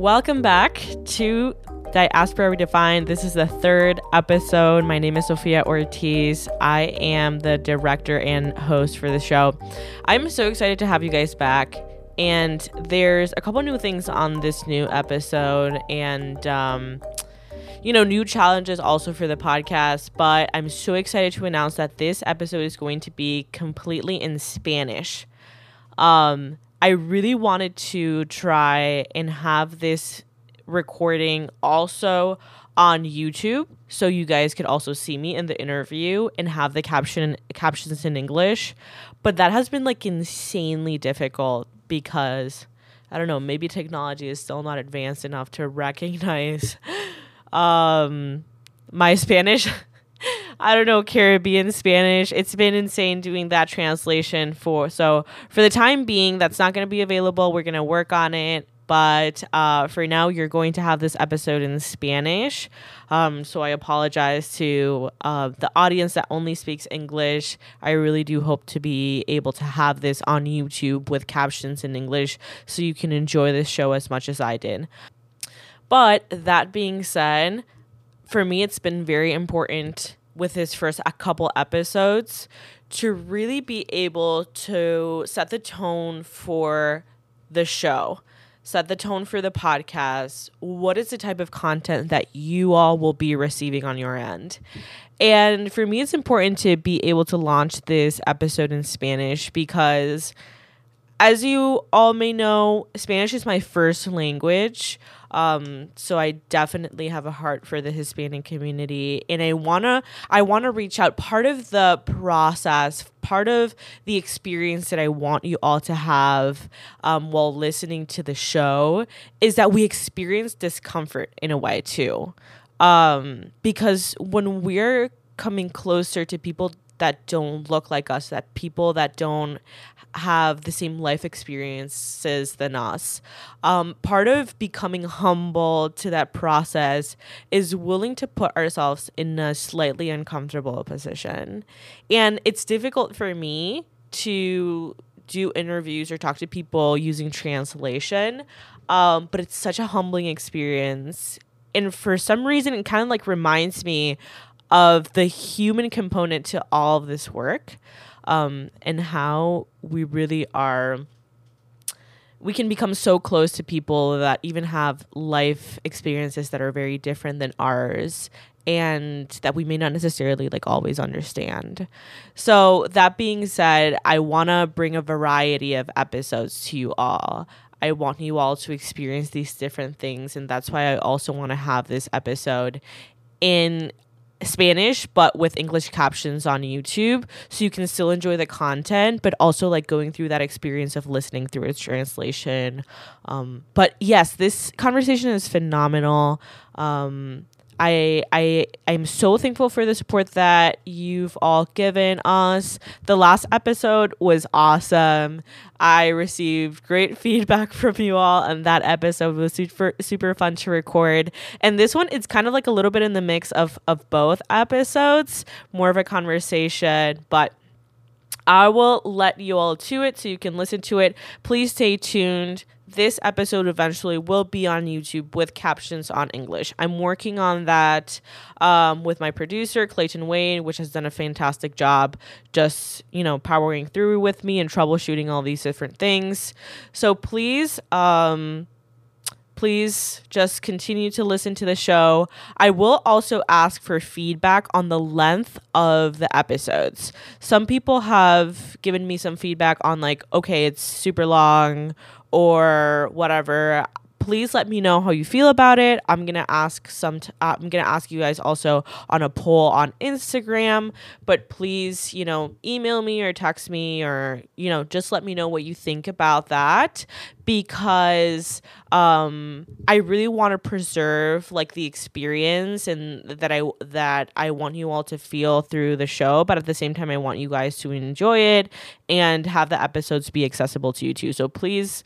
Welcome back to Diaspora Redefined. This is the third episode. My name is Sofia Ortiz. I am the director and host for the show. I'm so excited to have you guys back. And there's a couple new things on this new episode, and um, you know, new challenges also for the podcast. But I'm so excited to announce that this episode is going to be completely in Spanish. Um, I really wanted to try and have this recording also on YouTube so you guys could also see me in the interview and have the caption captions in English. But that has been like insanely difficult because I don't know, maybe technology is still not advanced enough to recognize um my Spanish. I don't know Caribbean Spanish. It's been insane doing that translation for so for the time being that's not going to be available. We're going to work on it but uh, for now, you're going to have this episode in Spanish. Um, so I apologize to uh, the audience that only speaks English. I really do hope to be able to have this on YouTube with captions in English so you can enjoy this show as much as I did. But that being said, for me, it's been very important with this first a couple episodes to really be able to set the tone for the show set the tone for the podcast. What is the type of content that you all will be receiving on your end? And for me, it's important to be able to launch this episode in Spanish because, as you all may know, Spanish is my first language. Um, so I definitely have a heart for the Hispanic community, and I wanna I wanna reach out. Part of the process, part of the experience that I want you all to have um, while listening to the show is that we experience discomfort in a way too, um, because when we're coming closer to people that don't look like us, that people that don't have the same life experiences than us. Um, part of becoming humble to that process is willing to put ourselves in a slightly uncomfortable position. And it's difficult for me to do interviews or talk to people using translation, um, but it's such a humbling experience. And for some reason, it kind of like reminds me of the human component to all of this work um, and how we really are we can become so close to people that even have life experiences that are very different than ours and that we may not necessarily like always understand. So that being said, I want to bring a variety of episodes to you all. I want you all to experience these different things and that's why I also want to have this episode in Spanish, but with English captions on YouTube. So you can still enjoy the content, but also like going through that experience of listening through its translation. Um, but yes, this conversation is phenomenal. Um, I I I'm so thankful for the support that you've all given us. The last episode was awesome. I received great feedback from you all, and that episode was super super fun to record. And this one, it's kind of like a little bit in the mix of of both episodes, more of a conversation, but I will let you all to it so you can listen to it. Please stay tuned this episode eventually will be on YouTube with captions on English. I'm working on that um, with my producer, Clayton Wayne, which has done a fantastic job just, you know, powering through with me and troubleshooting all these different things. So please, um, please just continue to listen to the show. I will also ask for feedback on the length of the episodes. Some people have given me some feedback on, like, okay, it's super long or whatever please let me know how you feel about it. I'm gonna ask some t- uh, i'm gonna ask you guys also on a poll on instagram but please you know email me or text me or you know just let me know what you think about that because um i really want to preserve like the experience and that i that i want you all to feel through the show but at the same time i want you guys to enjoy it and have the episodes be accessible to you too. So please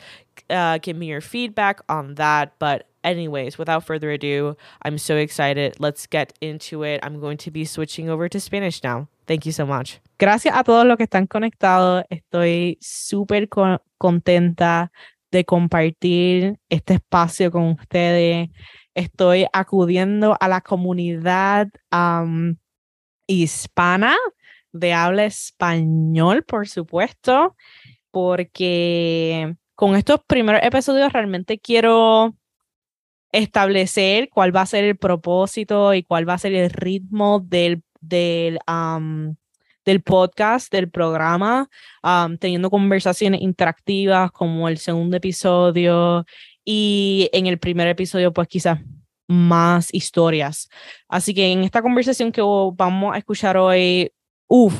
uh, give me your feedback on that. But, anyways, without further ado, I'm so excited. Let's get into it. I'm going to be switching over to Spanish now. Thank you so much. Gracias a todos los que están conectados. Estoy súper co contenta de compartir este espacio con ustedes. Estoy acudiendo a la comunidad hispana de habla español, por supuesto, porque con estos primeros episodios realmente quiero establecer cuál va a ser el propósito y cuál va a ser el ritmo del, del, podcast, del programa, teniendo conversaciones interactivas como el segundo episodio y en el primer episodio pues quizás más historias. Así que en esta conversación que vamos a escuchar hoy, uff,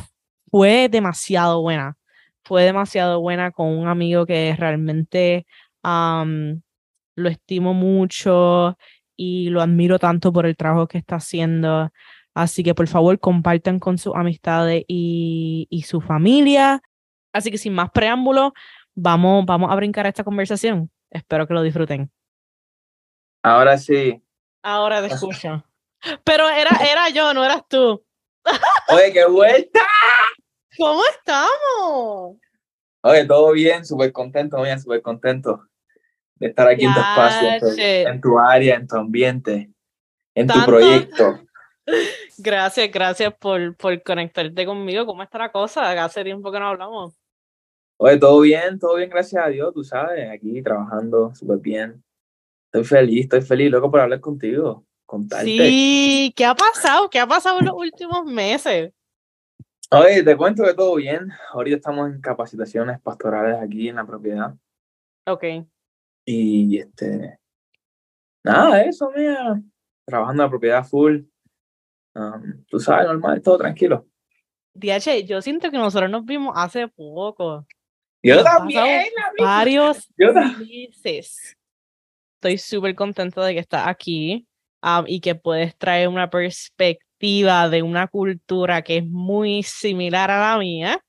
fue demasiado buena. Fue demasiado buena con un amigo que realmente lo estimo mucho y lo admiro tanto por el trabajo que está haciendo. Así que por favor compartan con sus amistades y, y su familia. Así que sin más preámbulo, vamos, vamos a brincar a esta conversación. Espero que lo disfruten. Ahora sí. Ahora te escucho. Pero era, era yo, no eras tú. Oye, qué vuelta. ¿Cómo estamos? Oye, todo bien, súper contento, muy súper contento de estar aquí en tu espacio, en tu, área, en tu ambiente, en tu proyecto. Gracias, gracias por, por conectarte conmigo. ¿Cómo está la cosa? Hace tiempo que no hablamos. Oye, todo bien, todo bien, gracias a Dios, tú sabes, aquí trabajando súper bien. Estoy feliz, estoy feliz, loco, por hablar contigo, contarte. Sí, ¿qué ha pasado? ¿Qué ha pasado en los últimos meses? Oye, te cuento que todo bien. Ahorita estamos en capacitaciones pastorales aquí en la propiedad. Ok. Y este, nada, eso, mira, trabajando en la propiedad full. Um, tú sabes, normal, todo tranquilo. DH, yo siento que nosotros nos vimos hace poco. Yo también. Varios meses. Estoy súper contento de que estás aquí um, y que puedes traer una perspectiva de una cultura que es muy similar a la mía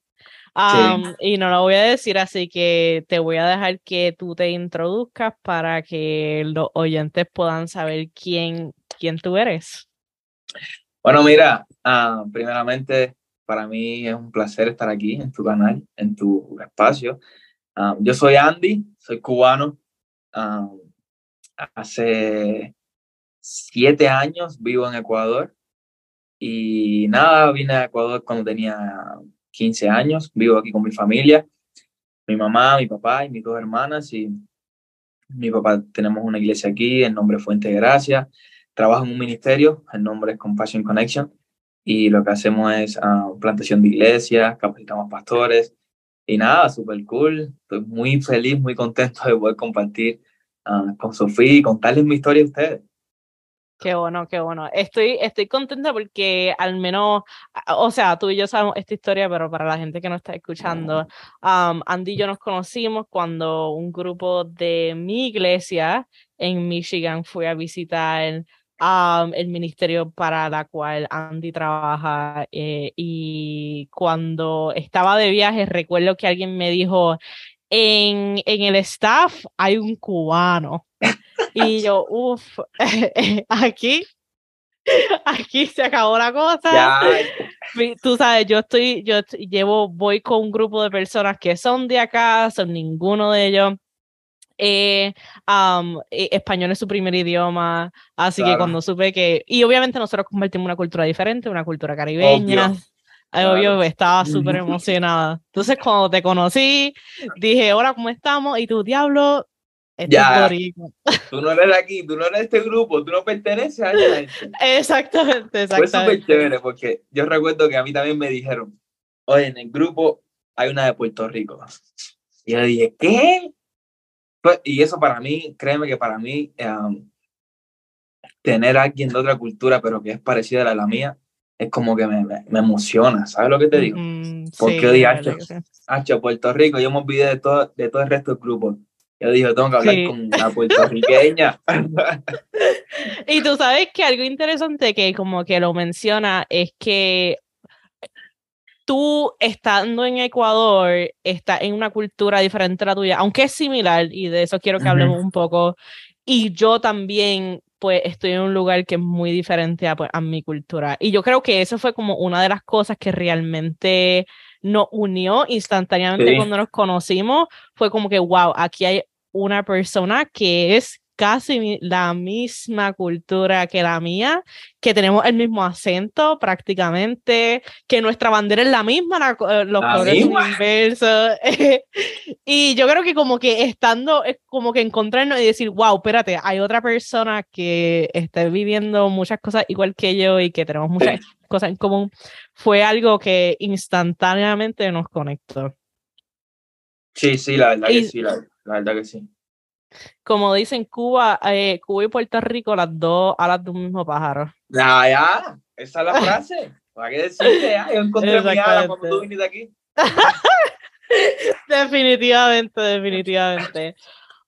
y no lo voy a decir, así que te voy a dejar que tú te introduzcas para que los oyentes puedan saber quién, quién tú eres. Bueno, mira, ah, primeramente para mí es un placer estar aquí en tu canal, en tu espacio. Yo soy Andy, soy cubano. Hace siete años vivo en Ecuador y nada, vine a Ecuador cuando tenía 15 años, vivo aquí con mi familia, mi mamá, mi papá y mis dos hermanas y mi papá tenemos una iglesia aquí, el nombre es Fuente de Gracia, trabajo en un ministerio, el nombre es Compassion Connection y lo que hacemos es ah, plantación de iglesias, capacitamos pastores y nada, súper cool, estoy muy feliz, muy contento de poder compartir uh, con Sofía y contarles mi historia a ustedes. Qué bueno, qué bueno. Estoy, estoy contenta porque al menos, o sea, tú y yo sabemos esta historia, pero para la gente que no está escuchando, Andy y yo nos conocimos cuando un grupo de mi iglesia en Michigan fue a visitar el ministerio para la cual Andy trabaja eh, y cuando estaba de viaje recuerdo que alguien me dijo, en, en el staff hay un cubano. Y yo, uff, aquí, aquí se acabó la cosa. Tú sabes, yo estoy, yo llevo, voy con un grupo de personas que son de acá, son ninguno de ellos. Eh, e, español es su primer idioma, así que cuando supe que, y obviamente nosotros convertimos una cultura diferente, una cultura caribeña. Obvio. estaba súper emocionada. Entonces, cuando te conocí, dije, hola, ¿cómo estamos? Y tu diablo, ya, tú no eres aquí, tú no eres de este grupo, tú no perteneces a ella. Exactamente, exactamente. Fue súper chévere porque yo recuerdo que a mí también me dijeron, oye, en el grupo hay una de Puerto Rico. Y yo dije, ¿qué? Pues, y eso para mí, créeme que para mí, um, tener a alguien de otra cultura, pero que es parecida a la, mía, es como que me, me, emociona, ¿sabes lo que te digo? porque sí, dije, Hacho, Puerto Rico, yo me olvidé de todo, de todo el resto del grupo yo dije, tengo que hablar con una puertorriqueña. y tú sabes que algo interesante que como que lo menciona es que tú estando en Ecuador, estás en una cultura diferente a la tuya, aunque es similar, y de eso quiero que hablemos un poco. Y yo también, pues, estoy en un lugar que es muy diferente a, pues, a mi cultura. Y yo creo que eso fue como una de las cosas que realmente nos unió instantáneamente cuando nos conocimos. Fue como que, wow, aquí hay una persona que es casi la misma cultura que la mía, que tenemos el mismo acento prácticamente, que nuestra bandera es la misma, eh, los colores son inversos. y yo creo que como que estando, es como que encontrarnos y decir, wow, espérate, hay otra persona que está viviendo muchas cosas igual que yo y que tenemos muchas cosas en común, fue algo que instantáneamente nos conectó. Sí, sí, la verdad que sí, la verdad que sí como dicen Cuba, eh, Cuba y Puerto Rico, las dos alas de un mismo pájaro. Ya, ya, esa es la frase. ¿Para qué decirte? Ya, yo encontré mi ala cuando tú viniste aquí. definitivamente, definitivamente.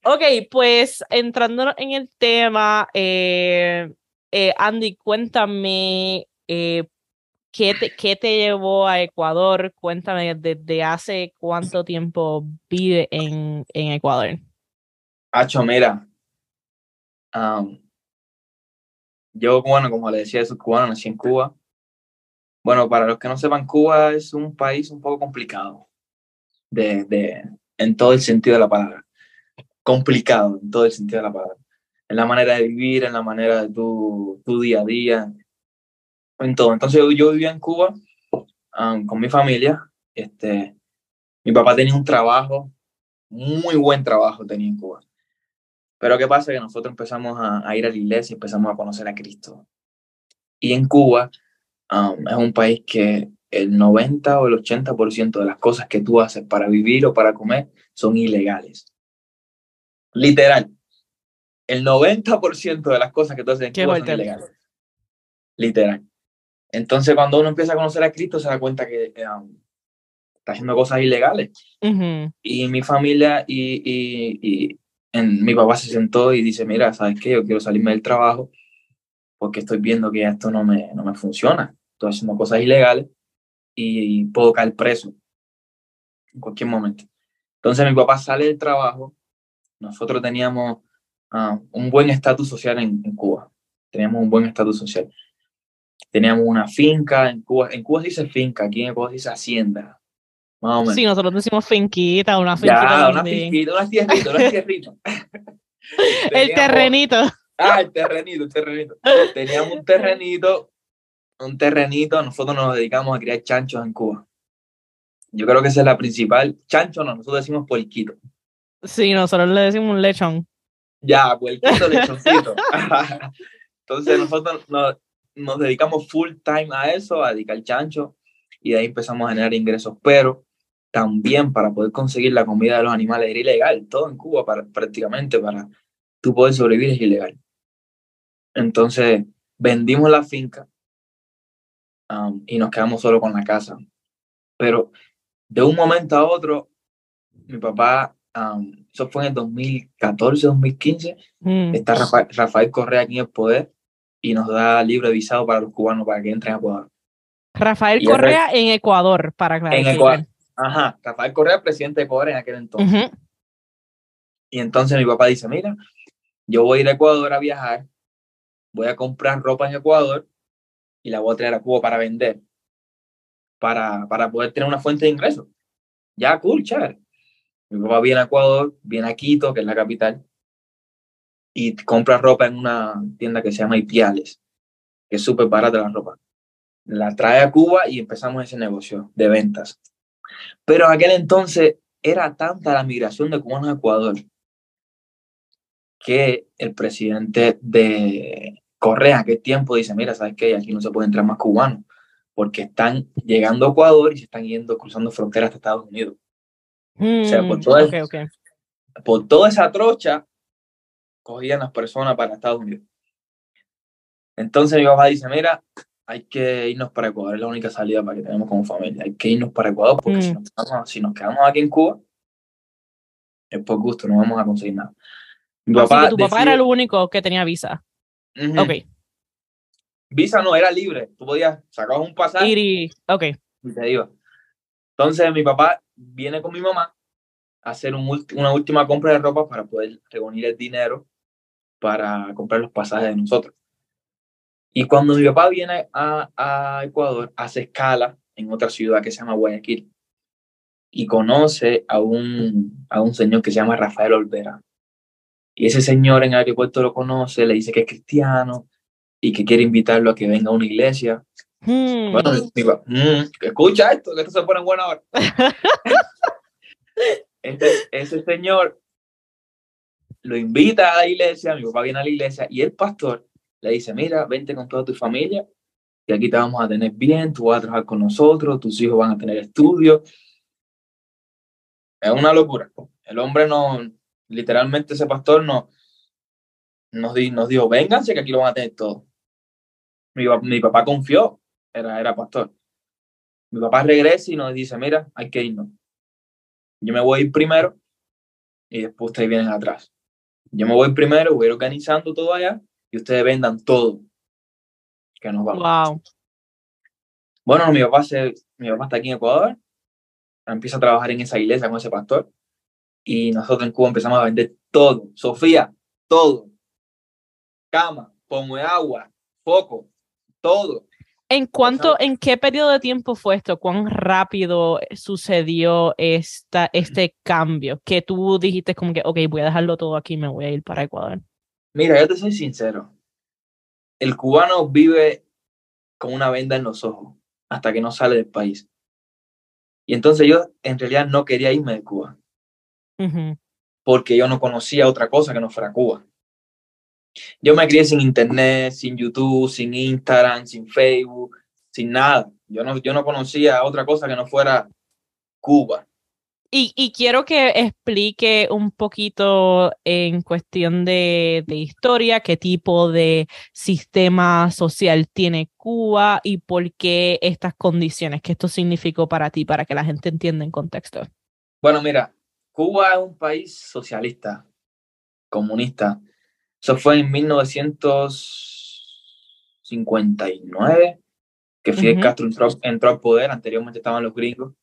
Ok, pues entrando en el tema, eh, eh, Andy, cuéntame ¿qué, te, ¿qué te llevó a Ecuador? Cuéntame desde hace cuánto tiempo vive en, en Ecuador. Hacho, mira. yo, bueno, como le decía, soy cubano, nací en Cuba. Bueno, para los que no sepan, Cuba es un país un poco complicado, de, de, en todo el sentido de la palabra. Complicado, en todo el sentido de la palabra. En la manera de vivir, en la manera de tu, tu día a día, en todo. Entonces yo, yo vivía en Cuba con mi familia. Este, mi papá tenía un trabajo, muy buen trabajo tenía en Cuba. Pero ¿qué pasa? Que nosotros empezamos a, ir a la iglesia, empezamos a conocer a Cristo. Y en Cuba um, es un país que el 90 o el 80% de las cosas que tú haces para vivir o para comer son ilegales. Literal. El 90% de las cosas que tú haces en Cuba son ilegales. Literal. Entonces, cuando uno empieza a conocer a Cristo, se da cuenta que um, está haciendo cosas ilegales. Y mi familia y, y mi papá se sentó y dice, mira, ¿sabes qué? Yo quiero salirme del trabajo porque estoy viendo que esto no me, no me funciona. Estoy haciendo cosas ilegales y, puedo caer preso en cualquier momento. Entonces mi papá sale del trabajo. Nosotros teníamos ah, un buen estatus social en, Cuba. Teníamos un buen estatus social. Teníamos una finca en Cuba. En Cuba se dice finca, aquí en Cuba se dice hacienda. Sí, nosotros decimos finquita, una finquita. Ya, una finquita, una tierrita, una tierrita. el terrenito. Ah, el terrenito, el terrenito. Teníamos un terrenito, un terrenito, nosotros nos dedicamos a criar chanchos en Cuba. Yo creo que esa es la principal. Chancho no, nosotros decimos puerquito. Sí, nosotros le decimos un lechón. Ya, puerquito, lechoncito. Entonces nosotros nos, nos dedicamos full time a eso, a dedicar chancho, y de ahí empezamos a generar ingresos. Pero también para poder conseguir la comida de los animales era ilegal. Todo en Cuba para, prácticamente para tú poder sobrevivir es ilegal. Entonces vendimos la finca um, y nos quedamos solo con la casa. Pero de un momento a otro, mi papá, um, eso fue en el 2014, 2015, mm. está Rafael, Correa aquí en el poder y nos da libre visado para los cubanos para que entren a Ecuador. Rafael Correa en Ecuador, para clarificar. En Ecuador. Ajá, Rafael Correa, presidente de Ecuador en aquel entonces. Y entonces mi papá dice, mira, yo voy a ir a Ecuador a viajar, voy a comprar ropa en Ecuador y la voy a traer a Cuba para vender, para, para poder tener una fuente de ingresos. Ya, cool, chévere. Mi papá viene a Ecuador, viene a Quito, que es la capital, y compra ropa en una tienda que se llama Ipiales, que es súper barata la ropa. La trae a Cuba y empezamos ese negocio de ventas. Pero en aquel entonces era tanta la migración de cubanos a Ecuador que el presidente de Correa aquel tiempo dice, mira, ¿sabes qué? Aquí no se puede entrar más cubanos porque están llegando a Ecuador y se están yendo cruzando fronteras hasta Estados Unidos. o sea, por toda, por toda esa trocha cogían las personas para Estados Unidos. Entonces mi papá dice, mira, hay que irnos para Ecuador, es la única salida para que tenemos como familia. Hay que irnos para Ecuador porque si, mm. nos quedamos, aquí en Cuba, es por gusto, no vamos a conseguir nada. Mi papá, tu papá era el único que tenía visa. Ok. Visa no, era libre. Tú podías sacar un pasaje y, ok. y te iba. Entonces mi papá viene con mi mamá a hacer una última compra de ropa para poder reunir el dinero para comprar los pasajes de nosotros. Y cuando mi papá viene a, a Ecuador, hace escala en otra ciudad que se llama Guayaquil y conoce a un, a un señor que se llama Rafael Olvera. Y ese señor en el aeropuerto lo conoce, le dice que es cristiano y que quiere invitarlo a que venga a una iglesia. Hmm. Bueno, mi pa- "Mm, escucha esto, que esto se pone bueno ahora. Este- ese señor lo invita a la iglesia, mi papá viene a la iglesia y el pastor le dice, mira, vente con toda tu familia y aquí te vamos a tener bien, tú vas a trabajar con nosotros, tus hijos van a tener estudios. Es una locura. El hombre no, literalmente ese pastor no, nos, di- nos dijo, vénganse que aquí lo van a tener todo. Mi, pa- mi papá confió, era, era pastor. Mi papá regresa y nos dice, mira, hay que irnos. Yo me voy a ir primero y después ustedes vienen atrás. Yo me voy primero, voy organizando todo allá y ustedes vendan todo. Que nos vamos. Wow. Bueno, mi papá, se, mi papá está aquí en Ecuador, empieza a trabajar en esa iglesia con ese pastor y nosotros en Cuba empezamos a vender todo. Sofía, todo. Cama, pomo de agua, foco, todo. ¿En cuánto, en qué periodo de tiempo fue esto? ¿Cuán rápido sucedió esta, este cambio? Que tú dijiste como que, ok, voy a dejarlo todo aquí, me voy a ir para Ecuador. Mira, yo te soy sincero. El cubano vive con una venda en los ojos hasta que no sale del país. Y entonces yo en realidad no quería irme de Cuba porque yo no conocía otra cosa que no fuera Cuba. Yo me crié sin internet, sin YouTube, sin Instagram, sin Facebook, sin nada. Yo no, yo no conocía otra cosa que no fuera Cuba. Y, y quiero que explique un poquito en cuestión de, de historia, qué tipo de sistema social tiene Cuba y por qué estas condiciones, qué esto significó para ti, para que la gente entienda en contexto. Bueno, mira, Cuba es un país socialista, comunista. Eso fue en 1959 que Fidel Ujú. Castro entró, entró al poder. Anteriormente estaban los gringos,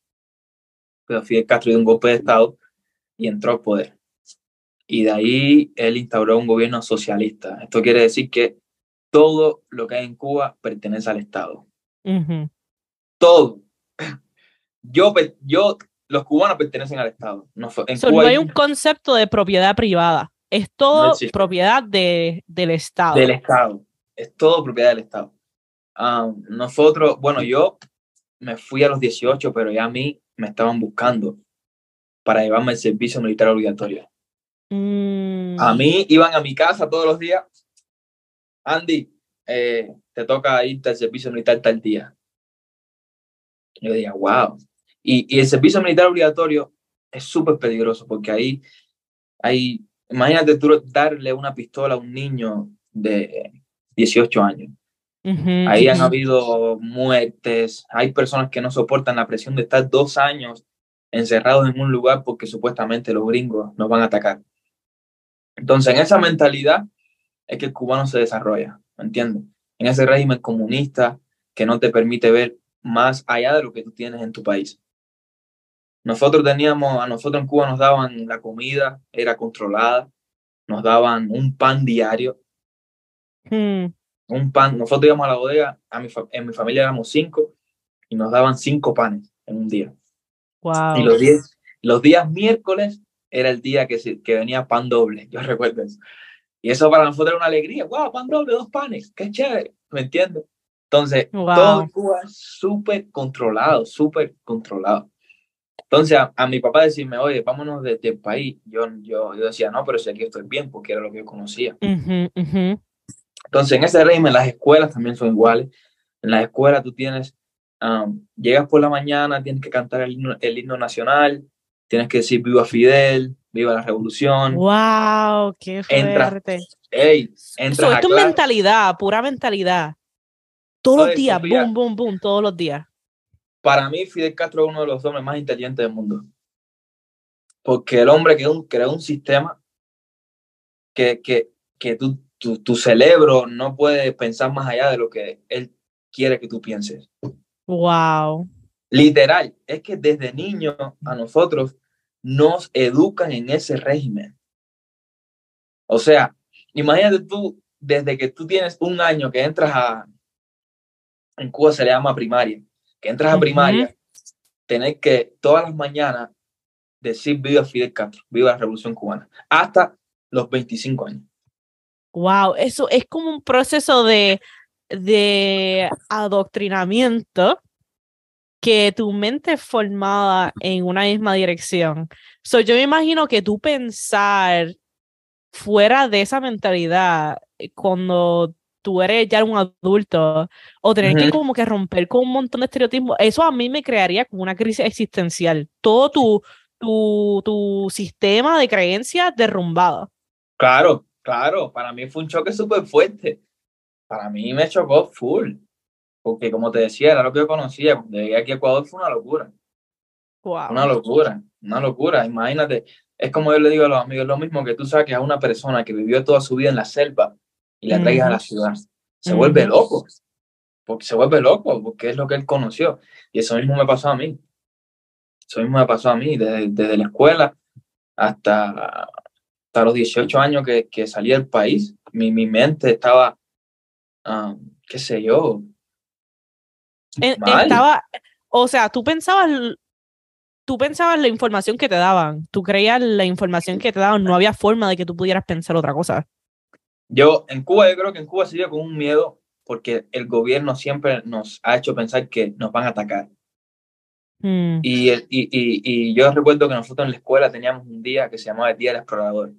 pero Fidel Castro dio un golpe de Estado y entró al poder. Y de ahí él instauró un gobierno socialista. Esto quiere decir que todo lo que hay en Cuba pertenece al Estado. Ujú. Todo. Yo, yo, los cubanos pertenecen al Estado. No, en So, Cuba no hay un concepto de propiedad privada, es todo propiedad de, del Estado. del Estado. Es todo propiedad del Estado. Nosotros, bueno, yo me fui a los 18, pero ya a mí me estaban buscando para llevarme el servicio militar obligatorio. Mm. A mí iban a mi casa todos los días. Andy, eh, te toca irte al servicio militar tal día. Yo decía, wow. Y, y el servicio militar obligatorio es súper peligroso porque ahí, ahí, imagínate tú darle una pistola a un niño de 18 años. Ahí han habido muertes, hay personas que no soportan la presión de estar dos años encerrados en un lugar porque supuestamente los gringos nos van a atacar. Entonces, en esa mentalidad es que el cubano se desarrolla, ¿me entiendes? En ese régimen comunista que no te permite ver más allá de lo que tú tienes en tu país. Nosotros teníamos, a nosotros en Cuba nos daban la comida, era controlada, nos daban un pan diario, Mm. un pan. Nosotros íbamos a la bodega, a mi en mi familia éramos cinco y nos daban cinco panes en un día. Wow. Y los días, los días miércoles era el día que, se- que venía pan doble, yo recuerdo eso. Y eso para nosotros era una alegría. ¡Wow! Pan doble, dos panes, qué chévere, ¿me entiendes? Entonces, Wow. todo en Cuba es súper controlado, súper controlado. Entonces, a, a mi papá decirme, oye, vámonos de- del país, yo, yo, yo decía, no, pero si aquí estoy bien, porque era lo que yo conocía. Ujú, ujú. Entonces, en ese régimen, las escuelas también son iguales. En las escuelas tú tienes, um, llegas por la mañana, tienes que cantar el himno, el himno nacional, tienes que decir viva Fidel, viva la revolución. Wow, qué fuerte. Ey, So, entras a esto es clase. mentalidad, pura mentalidad. Todos los días, boom, boom, boom, todos los días. Para mí, Fidel Castro es uno de los hombres más inteligentes del mundo. Porque el hombre creó un, creó un sistema que, que, que tu, tu, tu cerebro no puede pensar más allá de lo que él quiere que tú pienses. Wow. Literal, es que desde niños a nosotros nos educan en ese régimen. O sea, imagínate tú, desde que tú tienes un año que entras a, en Cuba se le llama primaria, que entras a primaria, tener que todas las mañanas decir viva Fidel Castro, viva la revolución cubana, hasta los 25 años. Wow, eso es como un proceso de, de adoctrinamiento que tu mente es formada en una misma dirección. So, yo me imagino que tú pensar fuera de esa mentalidad eh, cuando tú eres ya un adulto o tener que como que romper con un montón de estereotipos, eso a mí me crearía como una crisis existencial. Todo tu, tu, tu sistema de creencias derrumbado. Claro, claro, para mí fue un choque súper fuerte. Para mí me chocó full. Porque como te decía, era lo que yo conocía. Cuando llegué aquí a Ecuador fue una locura. Una locura, una locura. Imagínate, es como yo le digo a los amigos, lo mismo que tú saques a una persona que vivió toda su vida en la selva y la traigas a la ciudad. Se vuelve loco. Porque se vuelve loco, porque es lo que él conoció. Y eso mismo me pasó a mí. Eso mismo me pasó a mí, desde, desde la escuela hasta, hasta los 18 años que, que salí del país. Mi, mi mente estaba, um, qué sé yo. Estaba, o sea, tú pensabas tú pensabas la información que te daban, tú creías la información que te daban, no había forma de que tú pudieras pensar otra cosa. Yo, en Cuba, yo creo que en Cuba se con un miedo porque el gobierno siempre nos ha hecho pensar que nos van a atacar. Mm. Y, y, y, y, yo recuerdo que nosotros en la escuela teníamos un día que se llamaba el Día del Explorador.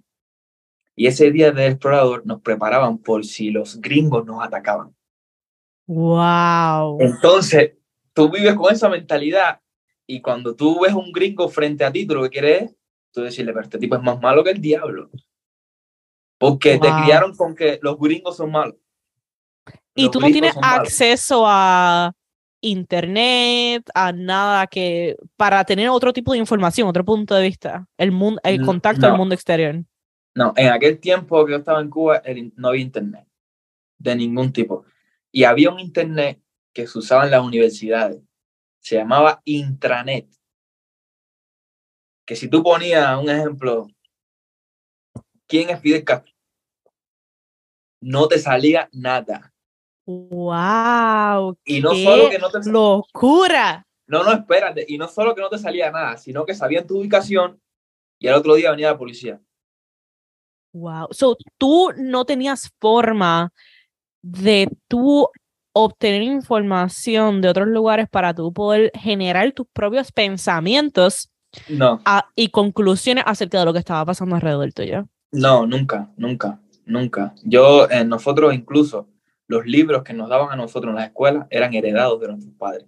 Y ese día del explorador nos preparaban por si los gringos nos atacaban. ¡Wow! Entonces, tú vives con esa mentalidad y cuando tú ves un gringo frente a ti, tú lo que quieres es tú decirle, pero este tipo es más malo que el diablo. Porque te criaron con que los gringos son malos. Y tú no tienes acceso a internet, a nada que para tener otro tipo de información, otro punto de vista, el mundo, el contacto al mundo exterior. No, en aquel tiempo que yo estaba en Cuba no había internet de ningún tipo. Y había un internet que se usaba en las universidades se llamaba intranet. Que si tú ponías un ejemplo, ¿quién es Fidel Castro? No te salía nada. ¡Wow! Y no solo que no te locura. No, no, espérate. Y no solo que no te salía nada, sino que sabían tu ubicación y al otro día venía la policía. Wow. So, tú no tenías forma de tú obtener información de otros lugares para tú poder generar tus propios pensamientos no. y conclusiones acerca de lo que estaba pasando alrededor tuyo. No, nunca, nunca, nunca. Yo, eh, nosotros incluso, los libros que nos daban a nosotros en la escuela eran heredados de nuestros padres.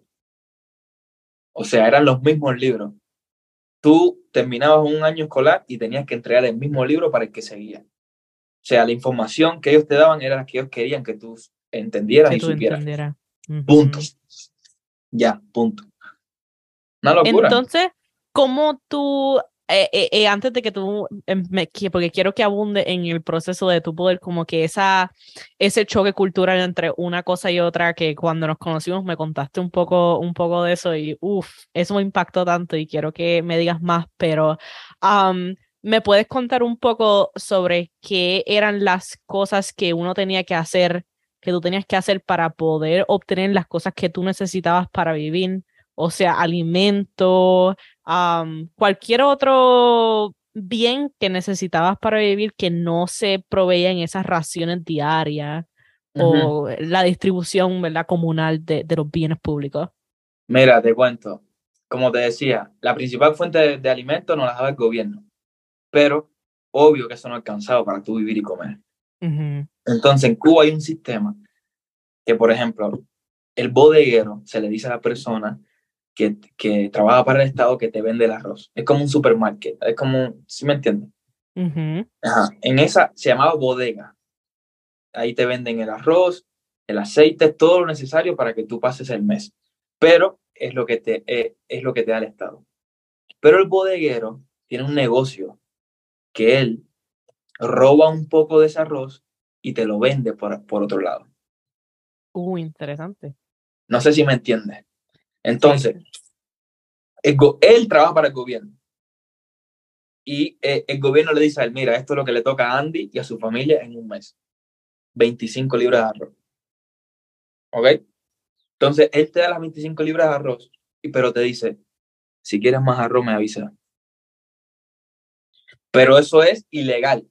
O sea, eran los mismos libros. Tú terminabas un año escolar y tenías que entregar el mismo libro para el que seguía. O sea, la información que ellos te daban era la que ellos querían que tú entendieras y supieras. Punto. Ya, punto. Una locura. Entonces, ¿cómo tú, eh, eh, eh, antes de que tú, em, porque quiero que abunde en el proceso de tu poder, como que esa, ese choque cultural entre una cosa y otra, que cuando nos conocimos me contaste un poco, un poco de eso y uff, eso me impactó tanto y quiero que me digas más, pero ¿me puedes contar un poco sobre qué eran las cosas que uno tenía que hacer que tú tenías que hacer para poder obtener las cosas que tú necesitabas para vivir, o sea, alimento, cualquier otro bien que necesitabas para vivir que no se proveía en esas raciones diarias o la distribución ¿verdad? comunal de, de, los bienes públicos. Mira, te cuento, como te decía, la principal fuente de, alimento no la daba el gobierno, pero obvio que eso no alcanzaba para tú vivir y comer. Entonces, en Cuba hay un sistema que, por ejemplo, el bodeguero se le dice a la persona que, que trabaja para el Estado que te vende el arroz. Es como un supermarket, es como, ¿sí me entiendes? En esa se llamaba bodega. Ahí te venden el arroz, el aceite, todo lo necesario para que tú pases el mes. Pero es lo que te, eh, es lo que te da el Estado. Pero el bodeguero tiene un negocio que él roba un poco de ese arroz y te lo vende por, por otro lado. Uh, interesante. No sé si me entiendes. Entonces, él trabaja para el gobierno. Y eh, el gobierno le dice a él, mira, esto es lo que le toca a Andy y a su familia en un mes. 25 libras de arroz. ¿Ok? Entonces, él te da las 25 libras de arroz, pero te dice, si quieres más arroz, me avisa. Pero eso es ilegal.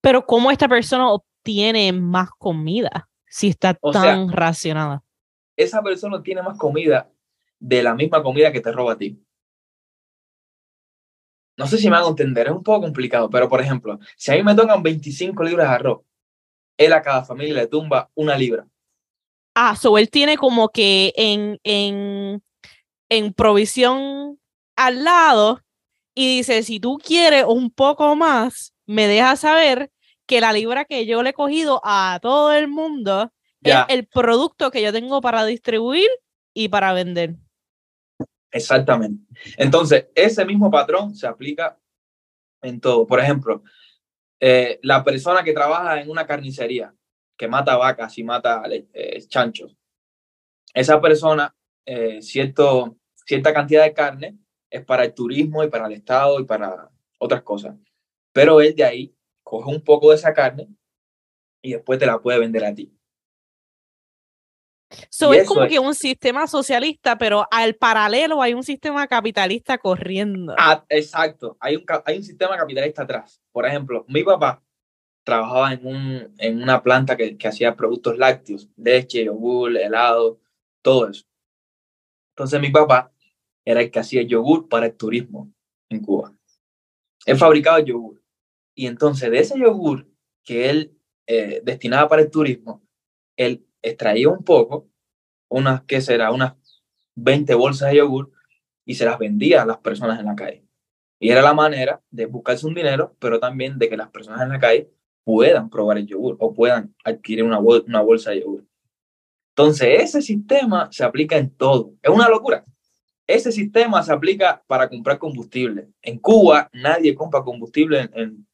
Pero ¿cómo esta persona obtiene más comida si está tan racionada? Esa persona obtiene más comida de la misma comida que te roba a ti. No sé si me hago entender, es un poco complicado, pero por ejemplo, si a mí me tocan 25 libras de arroz, él a cada familia le tumba una libra. Ah, so él tiene como que en, en, en provisión al lado y dice, si tú quieres un poco más, me dejas saber que la libra que yo le he cogido a todo el mundo es el producto que yo tengo para distribuir y para vender. Exactamente. Entonces, ese mismo patrón se aplica en todo. Por ejemplo, eh, la persona que trabaja en una carnicería, que mata vacas y mata eh, chanchos, esa persona, eh, cierto, cierta cantidad de carne es para el turismo y para el Estado y para otras cosas. Pero él de ahí coge un poco de esa carne y después te la puede vender a ti. So es como que un sistema socialista, pero al paralelo hay un sistema capitalista corriendo. Ah, exacto, hay un, hay un sistema capitalista atrás. Por ejemplo, mi papá trabajaba en, un, en una planta que, que hacía productos lácteos, leche, yogur, helado, todo eso. Entonces mi papá era el que hacía yogur para el turismo en Cuba. Él fabricaba yogur. Y entonces de ese yogur que él eh, destinaba para el turismo, él extraía un poco, unas, ¿qué será? Unas 20 bolsas de yogur y se las vendía a las personas en la calle. Y era la manera de buscarse un dinero, pero también de que las personas en la calle puedan probar el yogur o puedan adquirir una, bolsa de yogur. Entonces, ese sistema se aplica en todo. Es una locura. Ese sistema se aplica para comprar combustible. En Cuba, nadie compra combustible en,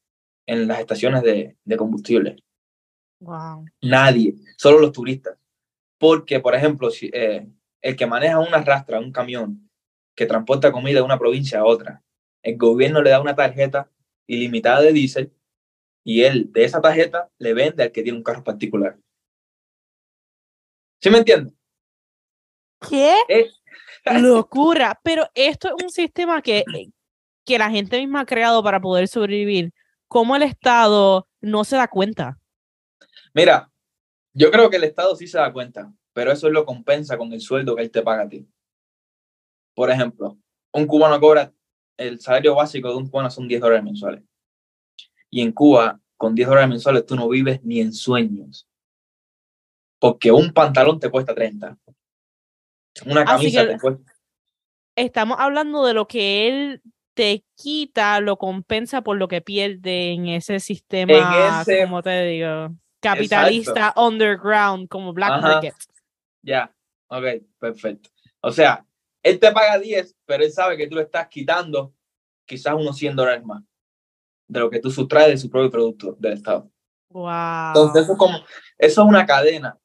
en, las estaciones de combustible. Nadie, solo los turistas. Porque, por ejemplo, si, eh, el que maneja una rastra, un camión, que transporta comida de una provincia a otra, el gobierno le da una tarjeta ilimitada de diésel y él de esa tarjeta le vende al que tiene un carro particular. ¿Sí me entiende? ¿Qué? Locura. Pero esto es un sistema que, que la gente misma ha creado para poder sobrevivir. ¿Cómo el Estado no se da cuenta? Mira, yo creo que el Estado sí se da cuenta, pero eso lo compensa con el sueldo que él te paga a ti. Por ejemplo, un cubano cobra, el salario básico de un cubano son 10 dólares mensuales. Y en Cuba, con 10 dólares mensuales, tú no vives ni en sueños. Porque un pantalón te cuesta 30. Una camisa te cuesta. Estamos hablando de lo que él te quita, lo compensa por lo que pierde en ese sistema, como te digo capitalista underground como Black Market. Ya, ok, perfecto. O sea, él te paga 10, pero él sabe que tú le estás quitando quizás unos 100 dólares más de lo que tú sustraes de su propio producto del Estado. Wow. Entonces, eso es, como, eso es una cadena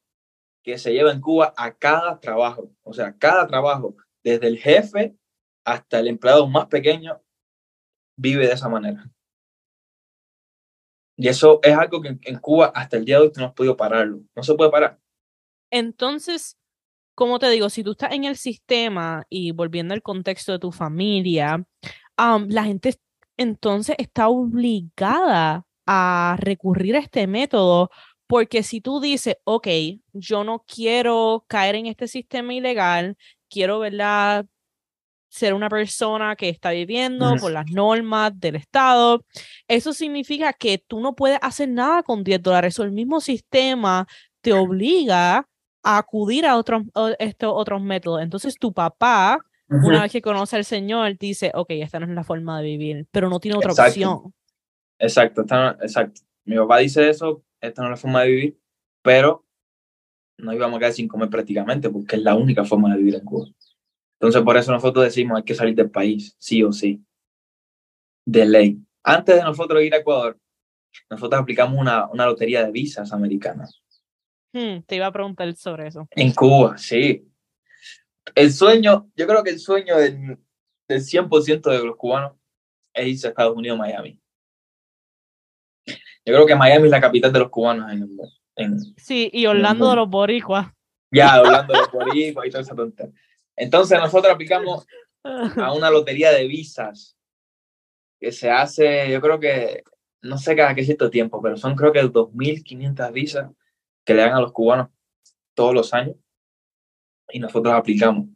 que se lleva en Cuba a cada trabajo. O sea, cada trabajo, desde el jefe hasta el empleado más pequeño, vive de esa manera. Y eso es algo que en Cuba hasta el día de hoy no has podido pararlo. No se puede parar. Entonces, como te digo, si tú estás en el sistema y volviendo al contexto de tu familia, la gente entonces está obligada a recurrir a este método porque si tú dices, ok, yo no quiero caer en este sistema ilegal, quiero, ¿verdad? Ser una persona que está viviendo por las normas del Estado. Eso significa que tú no puedes hacer nada con 10 dólares. O el mismo sistema te obliga a acudir a otros, estos otros métodos. Entonces tu papá, una vez que conoce al Señor, dice, ok, esta no es la forma de vivir, pero no tiene otra opción. Exacto, exacto. Mi papá dice eso, esta no es la forma de vivir, pero no íbamos a quedar sin comer prácticamente, porque es la única forma de vivir en Cuba. Entonces, por eso nosotros decimos hay que salir del país, sí o sí, de ley. Antes de nosotros ir a Ecuador, nosotros aplicamos una, una lotería de visas americanas. Hmm, te iba a preguntar sobre eso. En Cuba, sí. El sueño, yo creo que el sueño del, del 100% de los cubanos es irse a Estados Unidos, Miami. Yo creo que Miami es la capital de los cubanos en, en Sí, y Orlando de los boricuas. Ya, Orlando de los boricuas y toda esa tontería. Entonces nosotros aplicamos a una lotería de visas que se hace, yo creo que no sé cada qué cierto tiempo, pero son creo que 2.500 visas que le dan a los cubanos todos los años y nosotros aplicamos.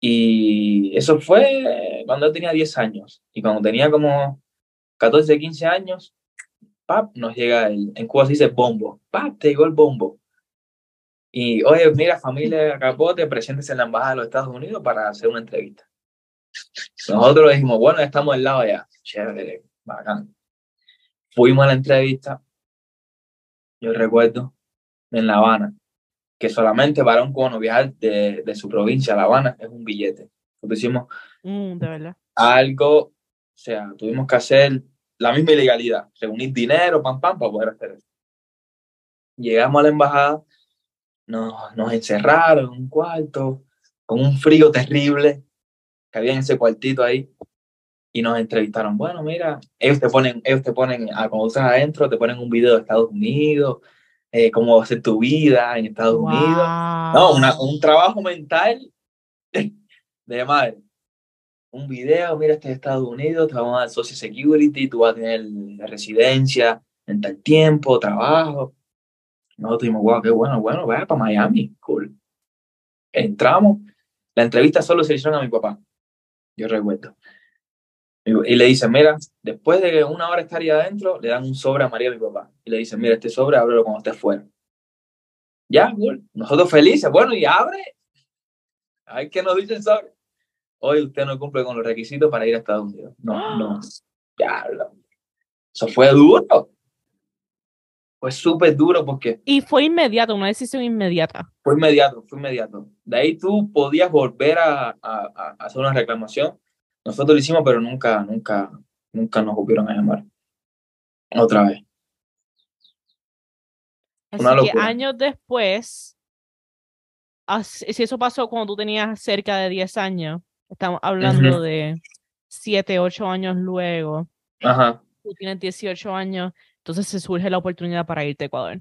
Y eso fue cuando yo tenía 10 años. Y cuando tenía como 14, 15 años, pap, nos llega el, en Cuba se dice bombo, pap, te llegó el bombo. Y, oye, mira, familia Capote, presentes en la Embajada de los Estados Unidos para hacer una entrevista. Nosotros dijimos, bueno, estamos al lado ya. Chévere, bacán. Fuimos a la entrevista, yo recuerdo, en La Habana, que solamente para un cubano viajar de, de, su provincia a La Habana es un billete. Nosotros hicimos mm, de verdad. algo, o sea, tuvimos que hacer la misma ilegalidad, reunir dinero, pam, pam, para poder hacer eso. Llegamos a la embajada, nos, nos encerraron en un cuarto, con un frío terrible, que había en ese cuartito ahí, y nos entrevistaron. Bueno, mira, ellos te ponen, ellos te ponen, a, cuando estás adentro, te ponen un video de Estados Unidos, eh, cómo va a ser tu vida en Estados wow. Unidos. No, una, un trabajo mental de madre. Un video, mira, este es Estados Unidos, te vamos a dar Social Security, tú vas a tener residencia en tal tiempo, trabajo. Nosotros dijimos, wow, qué bueno, bueno, vaya para Miami, cool. Entramos, la entrevista solo se hicieron a mi papá, yo recuerdo. Y le dicen, mira, después de una hora estar ahí adentro, le dan un sobre a María, mi papá. Y le dicen, mira, este sobre, ábrelo cuando estés fuera. Ya, nosotros felices, bueno, y abre. Ay, que nos dicen sobre. Hoy usted no cumple con los requisitos para ir a Estados Unidos. No, no. Ya, eso fue duro. Fue súper duro porque... Y fue inmediato, una decisión inmediata. Fue inmediato, fue inmediato. De ahí tú podías volver a, a, a hacer una reclamación nosotros lo hicimos, pero nunca, nunca, nunca nos volvieron a llamar. Otra vez. Así que años después, si eso pasó cuando tú tenías cerca de 10 años, estamos hablando uh -huh. de 7, 8 años luego. Ajá. Tú tienes 18 años, entonces se surge la oportunidad para irte a Ecuador.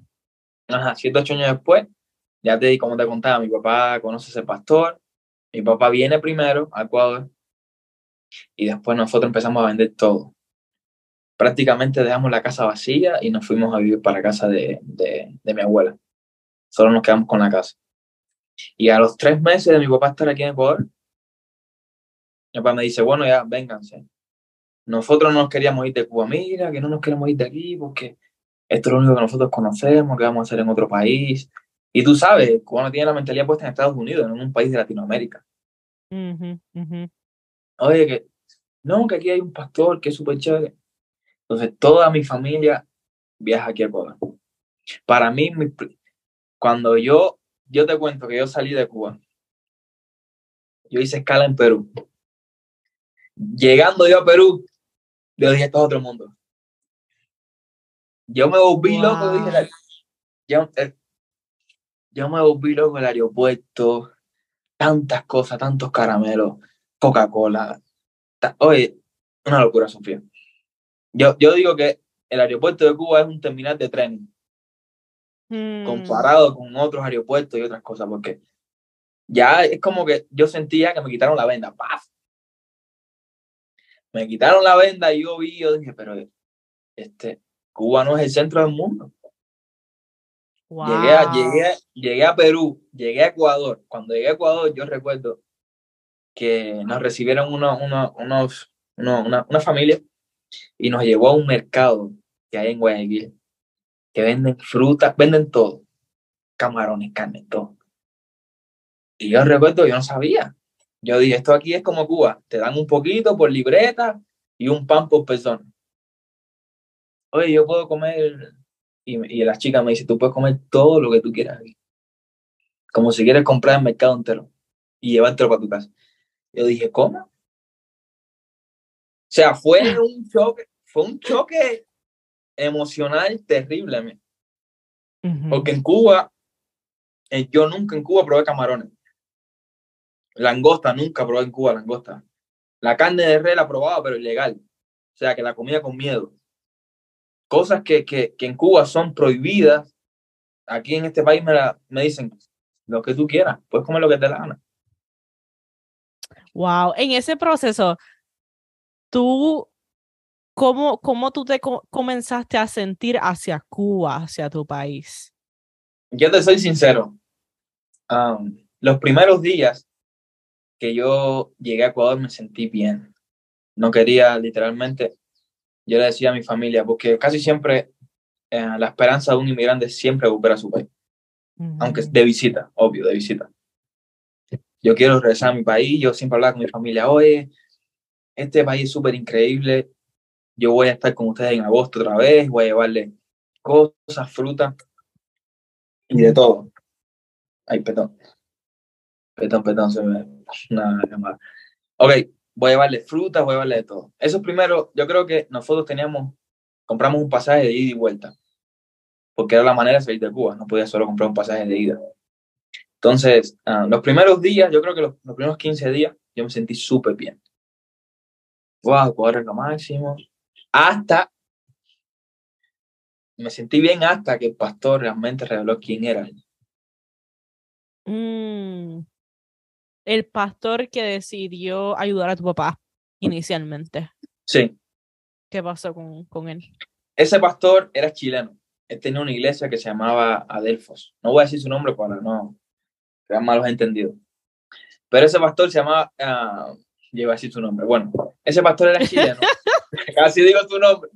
Ajá, 7, 8 años después, ya te di como te contaba, mi papá conoce a ese pastor, mi papá viene primero a Ecuador, y después nosotros empezamos a vender todo. Prácticamente dejamos la casa vacía y nos fuimos a vivir para casa de, de, de mi abuela. Solo nos quedamos con la casa. Y a los tres meses de mi papá estar aquí en Ecuador, mi papá me dice, bueno, ya, vénganse. Nosotros no nos queríamos ir de Cuba, mira, que no nos queremos ir de aquí porque esto es lo único que nosotros conocemos, que vamos a hacer en otro país. Y tú sabes, Cubano tiene la mentalidad puesta en Estados Unidos, en un país de Latinoamérica. Uh -huh, uh -huh. Oye, que no, que aquí hay un pastor que es súper chévere. Entonces, toda mi familia viaja aquí a Ecuador. Para mí, mi, cuando yo, yo te cuento que yo salí de Cuba, yo hice escala en Perú. Llegando yo a Perú, yo dije, esto es otro mundo. Yo me volví wow. loco, dije, yo, eh, yo me volví loco en el aeropuerto, tantas cosas, tantos caramelos, Coca-Cola. Oye, una locura, Sofía. Yo, yo digo que el aeropuerto de Cuba es un terminal de tren Mm. comparado con otros aeropuertos y otras cosas, porque ya es como que yo sentía que me quitaron la venda. ¡Paf! Me quitaron la venda y yo vi, yo dije, pero este, Cuba no es el centro del mundo. Wow. Llegué, a, llegué, llegué a Perú, llegué a Ecuador. Cuando llegué a Ecuador, yo recuerdo que nos recibieron uno, unos, uno, una, una familia y nos llevó a un mercado que hay en Guayaquil, que venden frutas, venden todo, camarones, carne, todo. Y yo recuerdo, yo no sabía. Yo dije, esto aquí es como Cuba, te dan un poquito por libreta y un pan por persona. Oye, yo puedo comer, y, y la chica me dice, tú puedes comer todo lo que tú quieras aquí. Como si quieres comprar el mercado entero y llevártelo para tu casa. Yo dije, ¿cómo? O sea, fue un choque, fue un choque emocional terrible. Uh -huh. Porque en Cuba, eh, yo nunca en Cuba probé camarones. Langosta, nunca probé en Cuba langosta. La carne de res la probaba, pero ilegal. O sea, que la comía con miedo. Cosas que, que, que en Cuba son prohibidas, aquí en este país me, la, me dicen, lo que tú quieras, puedes comer lo que te da la gana. Wow, en ese proceso, tú ¿cómo, cómo tú te comenzaste a sentir hacia Cuba, hacia tu país? Yo te soy sincero. los primeros días que yo llegué a Ecuador me sentí bien. No quería literalmente, yo le decía a mi familia, porque casi siempre eh, la esperanza de un inmigrante es siempre volver a su país, aunque de visita, obvio, de visita. Yo quiero regresar a mi país, yo siempre hablaba con mi familia, oye, este país es súper increíble, yo voy a estar con ustedes en agosto otra vez, voy a llevarle cosas, frutas y de todo. Ay, perdón. Perdón, perdón, se me... Nada, nada Ok, voy a llevarle frutas, voy a llevarle de todo. Eso primero, yo creo que nosotros teníamos, compramos un pasaje de ida y vuelta, porque era la manera de salir de Cuba, no podía solo comprar un pasaje de ida. Entonces, ah, los primeros días, yo creo que los, los primeros 15 días, yo me sentí súper bien. Wow, poder lo máximo. Hasta, me sentí bien hasta que el pastor realmente reveló quién era. Mm. El pastor que decidió ayudar a tu papá inicialmente. Sí. ¿Qué pasó con, con él? Ese pastor era chileno. Él tenía una iglesia que se llamaba Adelfos. No voy a decir su nombre para no crear malos entendidos. Pero ese pastor se llamaba, uh, lleva a decir su nombre. Bueno, ese pastor era chileno. Casi digo tu nombre.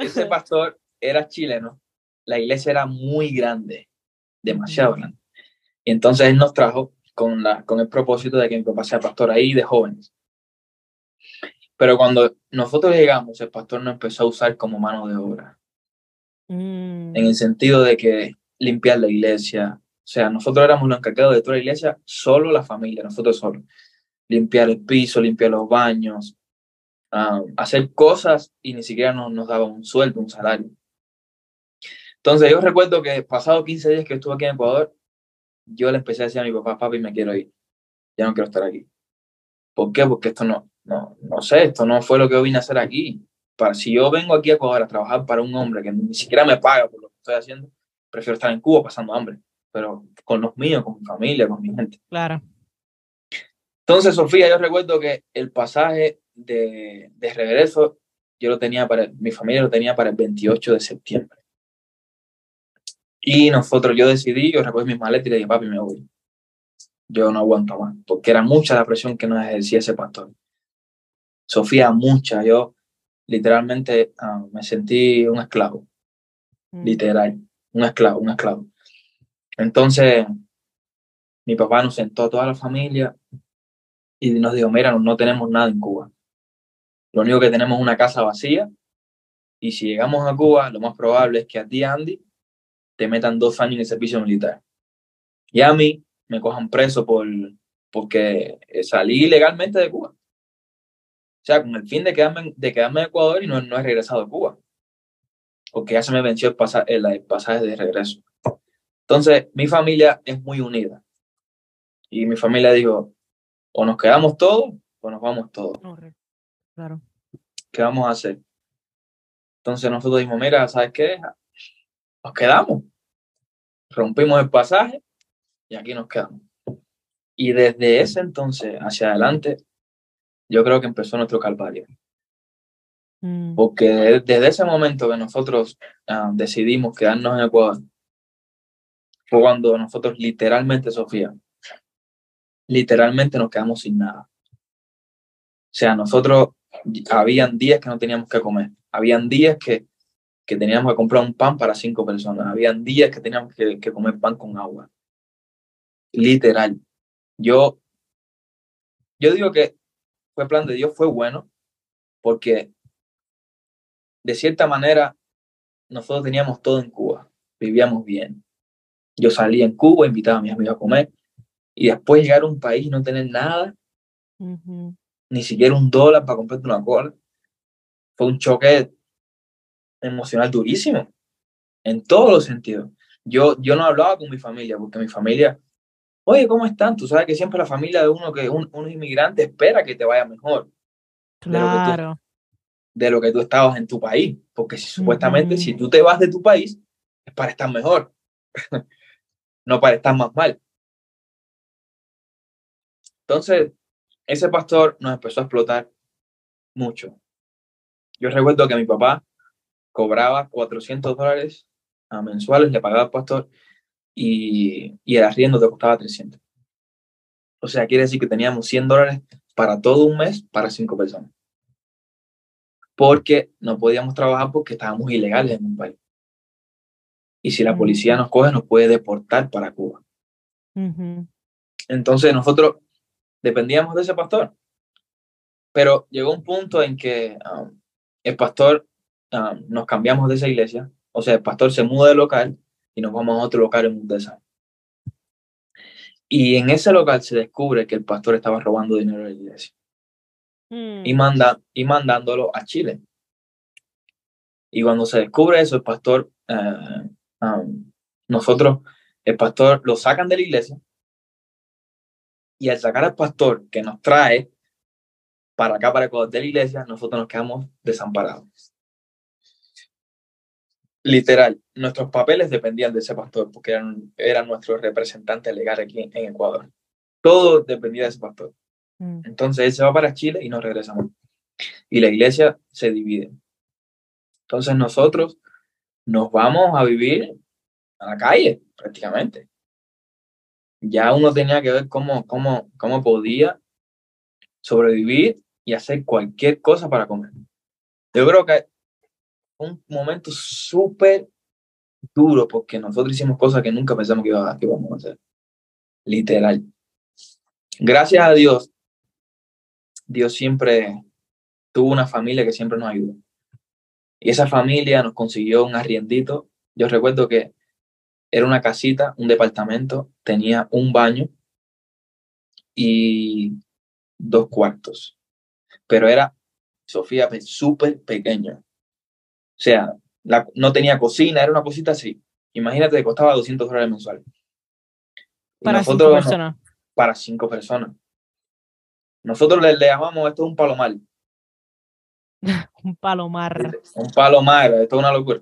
Ese pastor era chileno. La iglesia era muy grande, demasiado grande. Y entonces él nos trajo con, la, con el propósito de que mi papá sea pastor ahí de jóvenes. Pero cuando nosotros llegamos, el pastor nos empezó a usar como mano de obra. Mm. En el sentido de que limpiar la iglesia. O sea, nosotros éramos los encargados de toda la iglesia, solo la familia, nosotros solos limpiar el piso, limpiar los baños, ah, hacer cosas y ni siquiera nos, nos daban un sueldo, un salario. Entonces yo recuerdo que pasado 15 días que estuve aquí en Ecuador, yo le empecé a decir a mi papá, papi, me quiero ir, ya no quiero estar aquí. ¿Por qué? Porque esto no, no, no sé, esto no fue lo que yo vine a hacer aquí. Para, si yo vengo aquí a Ecuador a trabajar para un hombre que ni siquiera me paga por lo que estoy haciendo, prefiero estar en Cuba pasando hambre, pero con los míos, con mi familia, con mi gente. Claro. Entonces, Sofía, yo recuerdo que el pasaje de, de regreso, yo lo tenía para, mi familia lo tenía para el 28 de septiembre. Y nosotros, yo decidí, yo recuerdo mis maletas y le dije, papi, me voy. Yo no aguanto más, porque era mucha la presión que nos ejercía ese pastor. Sofía, mucha. Yo literalmente ah, me sentí un esclavo. Mm. Literal, un esclavo, un esclavo. Entonces, mi papá nos sentó a toda la familia y nos dijo, mira, no, tenemos nada en Cuba. Lo único que tenemos es una casa vacía y si llegamos a Cuba, lo más probable es que a ti, Andy, te metan dos años en el servicio militar. Y a mí me cojan preso por, porque salí ilegalmente de Cuba. O sea, con el fin de quedarme, de quedarme en Ecuador y no, no he regresado a Cuba. Porque ya se me venció el, pasaje, el pasaje de regreso. Entonces, mi familia es muy unida. Y mi familia dijo, o nos quedamos todos o nos vamos todos. Claro. ¿Qué vamos a hacer? Entonces nosotros dijimos, mira, ¿sabes qué? Nos quedamos. Rompimos el pasaje y aquí nos quedamos. Y desde ese entonces hacia adelante, yo creo que empezó nuestro calvario. Mm. Porque desde ese momento que nosotros ah, decidimos quedarnos en Ecuador, fue cuando nosotros literalmente, Sofía, literalmente nos quedamos sin nada. O sea, nosotros, habían días que no teníamos que comer, habían días que, que teníamos que comprar un pan para cinco personas, habían días que teníamos que, que comer pan con agua. Literal. Yo, yo digo que fue plan de Dios, fue bueno, porque de cierta manera nosotros teníamos todo en Cuba, vivíamos bien. Yo salía en Cuba, invitaba a mis amigos a comer, y después llegar a un país y no tener nada, ni siquiera un dólar para comprarte una cola, fue un choque emocional durísimo, en todos los sentidos. Yo, yo no hablaba con mi familia, porque mi familia, oye, ¿cómo están? Tú sabes que siempre la familia de uno que un, un inmigrante espera que te vaya mejor. Claro. De lo que tú, estabas en tu país, porque si, supuestamente si tú te vas de tu país es para estar mejor, no para estar más mal. Entonces, ese pastor nos empezó a explotar mucho. Yo recuerdo que mi papá cobraba 400 dólares mensuales, le pagaba al pastor y, y el arriendo te costaba 300. O sea, quiere decir que teníamos 100 dólares para todo un mes para cinco personas. Porque no podíamos trabajar porque estábamos ilegales en un país. Y si la policía nos coge, nos puede deportar para Cuba. Entonces nosotros dependíamos de ese pastor. Pero llegó un punto en que um, el pastor, um, nos cambiamos de esa iglesia, o sea, el pastor se muda de local y nos vamos a otro local en Mundesa. Y en ese local se descubre que el pastor estaba robando dinero de la iglesia. Y, mm. manda, y mandándolo a Chile. Y cuando se descubre eso, el pastor, eh, um, nosotros, el pastor lo sacan de la iglesia. Y al sacar al pastor que nos trae para acá, para de la iglesia, nosotros nos quedamos desamparados. Literal, nuestros papeles dependían de ese pastor porque eran, era nuestro representante legal aquí en, Ecuador. Todo dependía de ese pastor. Mm. Entonces él se va para Chile y nos regresamos. Y la iglesia se divide. Entonces nosotros nos vamos a vivir a la calle prácticamente. Ya uno tenía que ver cómo, cómo, cómo podía sobrevivir y hacer cualquier cosa para comer. Yo creo que un momento súper duro porque nosotros hicimos cosas que nunca pensamos que, iba, que íbamos a hacer. Literal. Gracias a Dios, Dios siempre tuvo una familia que siempre nos ayudó. Y esa familia nos consiguió un arriendito. Yo recuerdo que era una casita, un departamento, tenía un baño y dos cuartos pero era, Sofía, súper pequeño. O sea, no tenía cocina, era una cosita así. Imagínate que costaba 200 dólares mensuales. para cinco personas. Para cinco personas. Nosotros le, llamamos esto un palomar. un palomar. Un palomar, esto es una locura.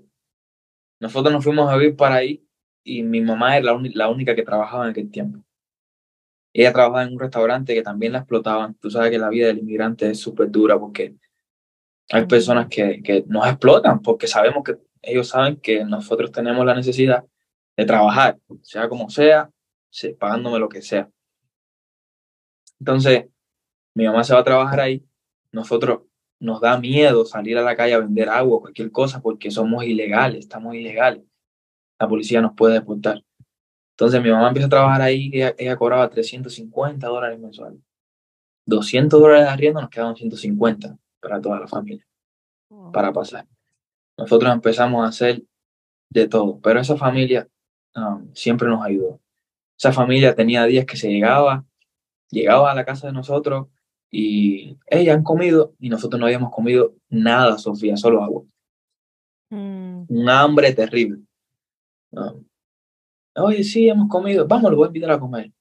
Nosotros nos fuimos a vivir para ahí y mi mamá era la, la única que trabajaba en aquel tiempo. Ella trabajaba en un restaurante que también la explotaban. Tú sabes que la vida del inmigrante es súper dura porque hay personas que, que nos explotan porque sabemos que ellos saben que nosotros tenemos la necesidad de trabajar, sea como sea, pagándome lo que sea. Entonces, mi mamá se va a trabajar ahí, nosotros nos da miedo salir a la calle a vender agua o cualquier cosa porque somos ilegales, estamos ilegales. La policía nos puede deportar. Entonces mi mamá empieza a trabajar ahí, ella, ella cobraba 350 dólares mensuales. 200 dólares de arriendo, nos quedaban 150 para toda la familia, para pasar. Nosotros empezamos a hacer de todo, pero esa familia um, siempre nos ayudó. Esa familia tenía días que se llegaba, llegaba a la casa de nosotros y ellas han comido y nosotros no habíamos comido nada, Sofía, solo agua. Mm. Un hambre terrible. Um, Oye, sí, hemos comido, vamos, lo voy a invitar a comer.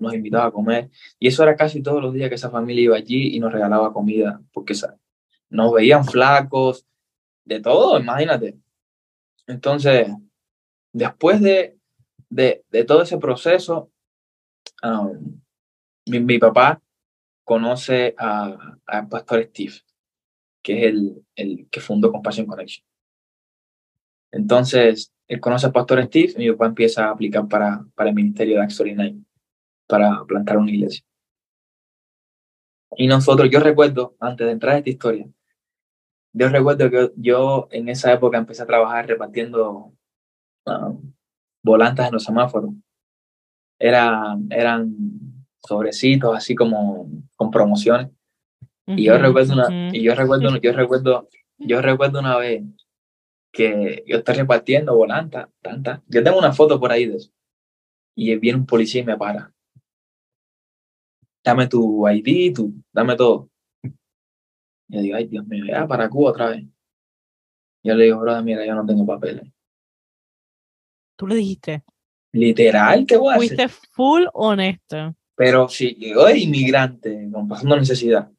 Nos invitaba a comer. Y eso era casi todos los días que esa familia iba allí y nos regalaba comida, porque nos veían flacos, de todo, imagínate. Entonces, después de, de, de todo ese proceso, um, mi, mi, papá conoce al pastor Steve, que es el, el que fundó Compassion Connection. Entonces, él conoce al pastor Steve y mi papá empieza a aplicar para, para el ministerio de Acts 49, para plantar una iglesia. Y nosotros, yo recuerdo, antes de entrar a esta historia, yo recuerdo que yo en esa época empecé a trabajar repartiendo um, volantas en los semáforos. Era, eran sobrecitos así como con promociones. y yo recuerdo una, y yo recuerdo, yo recuerdo, yo recuerdo una vez que yo estoy repartiendo volanta, tanta. Yo tengo una foto por ahí de eso. Y viene un policía y me para. Dame tu ID, tu, dame todo. Y yo digo, ay, Dios mío, ya para Cuba otra vez. Yo le digo, brother, mira, yo no tengo papeles. ¿Tú le dijiste? Literal, ¿qué voy a Fuiste full honesto. Pero si yo era inmigrante, pasando necesidad,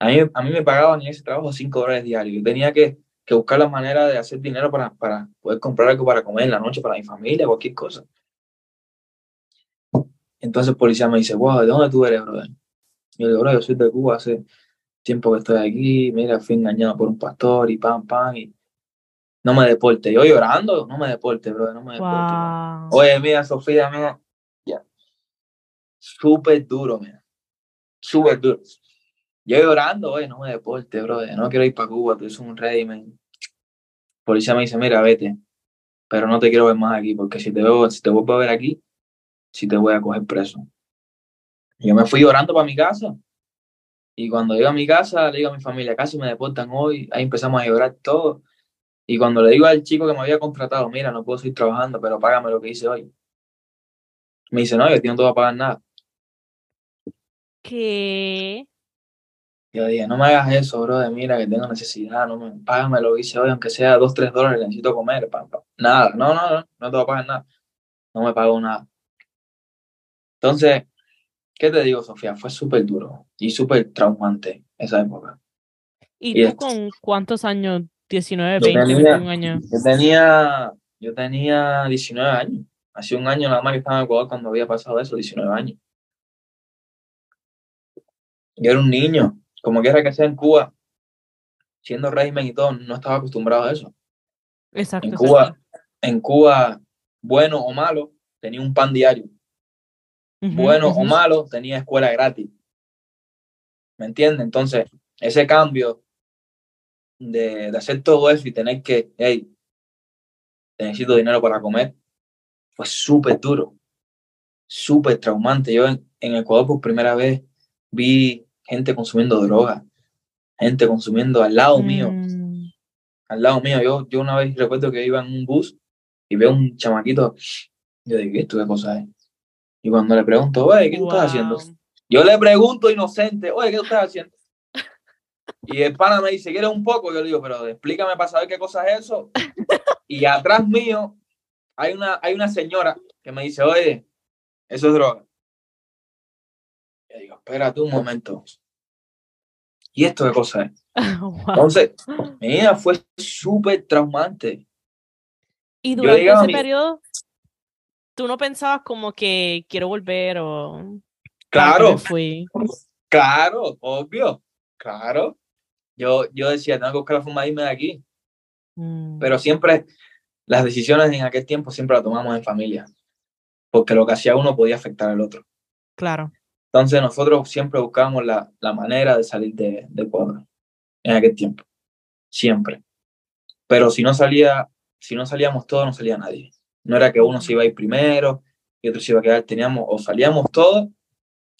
a mí, a mí me pagaban en ese trabajo 5 dólares diarios. Yo tenía que que buscar la manera de hacer dinero para, para poder comprar algo para comer en la noche para mi familia, cualquier cosa. Entonces el policía me dice, wow, ¿de dónde tú eres, brother? Yo digo, bro, yo soy de Cuba hace tiempo que estoy aquí, mira, fui engañado por un pastor y pam, pam, y no me deporte. Yo llorando, no me deporte, bro, no me deporte. Oye, mira, Sofía, mira, ya. Súper duro, mira. Súper duro. Yo llorando, oye, no me deporte, bro, no quiero ir para Cuba, tú eres un régimen. Policía me dice, mira, vete, pero no te quiero ver más aquí, porque si te veo, si te vuelvo a ver aquí, si te voy a coger preso. Yo me fui llorando para mi casa. Y cuando llego a mi casa, le digo a mi familia, casi me deportan hoy. Ahí empezamos a llorar todo. Y cuando le digo al chico que me había contratado, mira, no puedo seguir trabajando, pero págame lo que hice hoy. Me dice, no, yo no te voy a pagar nada. ¿Qué? Yo dije, no me hagas eso, bro, mira que tengo necesidad, no me, págame lo que hice hoy, aunque sea dos, tres dólares, necesito comer. Nada, no, no, no, no te voy a pagar nada. No me pago nada. Entonces, ¿qué te digo, Sofía? Fue súper duro y súper traumante esa época. ¿Y, tú con cuántos años? 19, 20, 21 años. Yo tenía, yo tenía 19 años. Hace un año nada más que estaba en Ecuador cuando había pasado eso, 19 años. Yo era un niño, como quiera que sea en Cuba, siendo régimen y todo, no estaba acostumbrado a eso. Exacto. En Cuba, en Cuba, bueno o malo, tenía un pan diario bueno o malo, tenía escuela gratis. ¿Me entiendes? Entonces, ese cambio de, de, hacer todo eso y tener que, hey, necesito dinero para comer, fue súper duro, súper traumante. Yo en, Ecuador por primera vez vi gente consumiendo droga, gente consumiendo al lado mío, mm. al lado mío. Yo, yo una vez recuerdo que iba en un bus y veo un chamaquito, yo digo, ¿esto qué cosa es? Y cuando le pregunto, oye, ¿qué tú estás haciendo? Yo le pregunto inocente, oye, ¿qué tú estás haciendo? Y el pana me dice, ¿quieres un poco? Yo le digo, pero explícame para saber qué cosa es eso. Y atrás mío hay una, hay una señora que me dice, oye, eso es droga. Y digo, espérate un momento. ¿Y esto qué cosa es? Entonces, mira, fue súper traumante. ¿Y durante ese periodo tú no pensabas como que quiero volver o... Claro, fui. claro, obvio, claro. Yo, yo decía, tengo que buscar la forma de irme de aquí. Mm. Pero siempre, las decisiones en aquel tiempo siempre las tomamos en familia, porque lo que hacía uno podía afectar al otro. Claro. Entonces nosotros siempre buscábamos la, la manera de salir de, de Ecuador en aquel tiempo, siempre. Pero si no salía, si no salíamos todos, no salía nadie. No era que uno se iba a ir primero y otro se iba a quedar. Teníamos, o salíamos todos,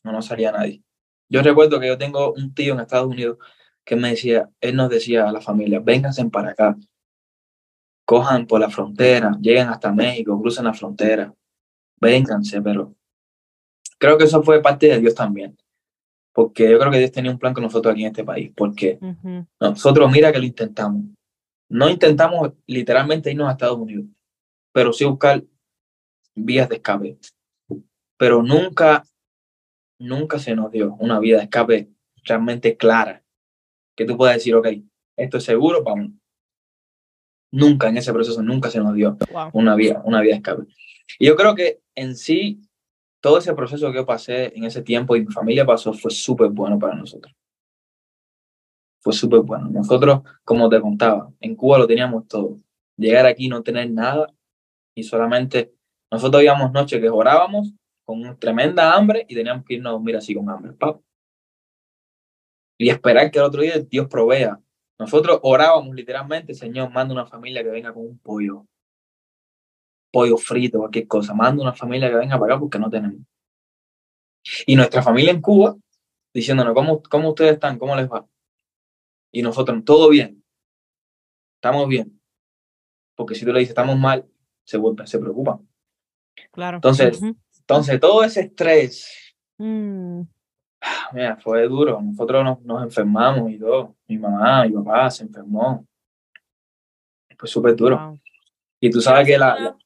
o no salía nadie. Yo recuerdo que yo tengo un tío en Estados Unidos que me decía, él nos decía a la familia, vénganse para acá, cojan por la frontera, lleguen hasta México, crucen la frontera, vénganse, pero creo que eso fue parte de Dios también, porque yo creo que Dios tenía un plan con nosotros aquí en este país, porque nosotros, mira que lo intentamos, no intentamos literalmente irnos a Estados Unidos, pero sí buscar vías de escape. Pero nunca, nunca se nos dio una vía de escape realmente clara, que tú puedas decir, ok, esto es seguro, vamos. Nunca en ese proceso, nunca se nos dio una, vía, una vía de escape. Y yo creo que en sí, todo ese proceso que yo pasé en ese tiempo y mi familia pasó fue súper bueno para nosotros. Fue súper bueno. Nosotros, como te contaba, en Cuba lo teníamos todo. Llegar aquí no tener nada y solamente nosotros habíamos noches que orábamos con tremenda hambre y teníamos que irnos a dormir así con hambre, Y esperar que el otro día Dios provea. Nosotros orábamos literalmente, Señor, manda una familia que venga con un pollo, pollo frito, cualquier cosa, manda una familia que venga para acá porque no tenemos. Y nuestra familia en Cuba, diciéndonos, ¿cómo, cómo ustedes están? ¿Cómo les va? Y nosotros, todo bien, estamos bien. Porque si tú le dices, estamos mal, se, se preocupan. Claro. Entonces, entonces todo ese estrés, mm. mira, fue duro. Nosotros nos, nos, enfermamos y todo. Mi mamá, mi papá se enfermó. Fue súper duro. Y tú sabes que la,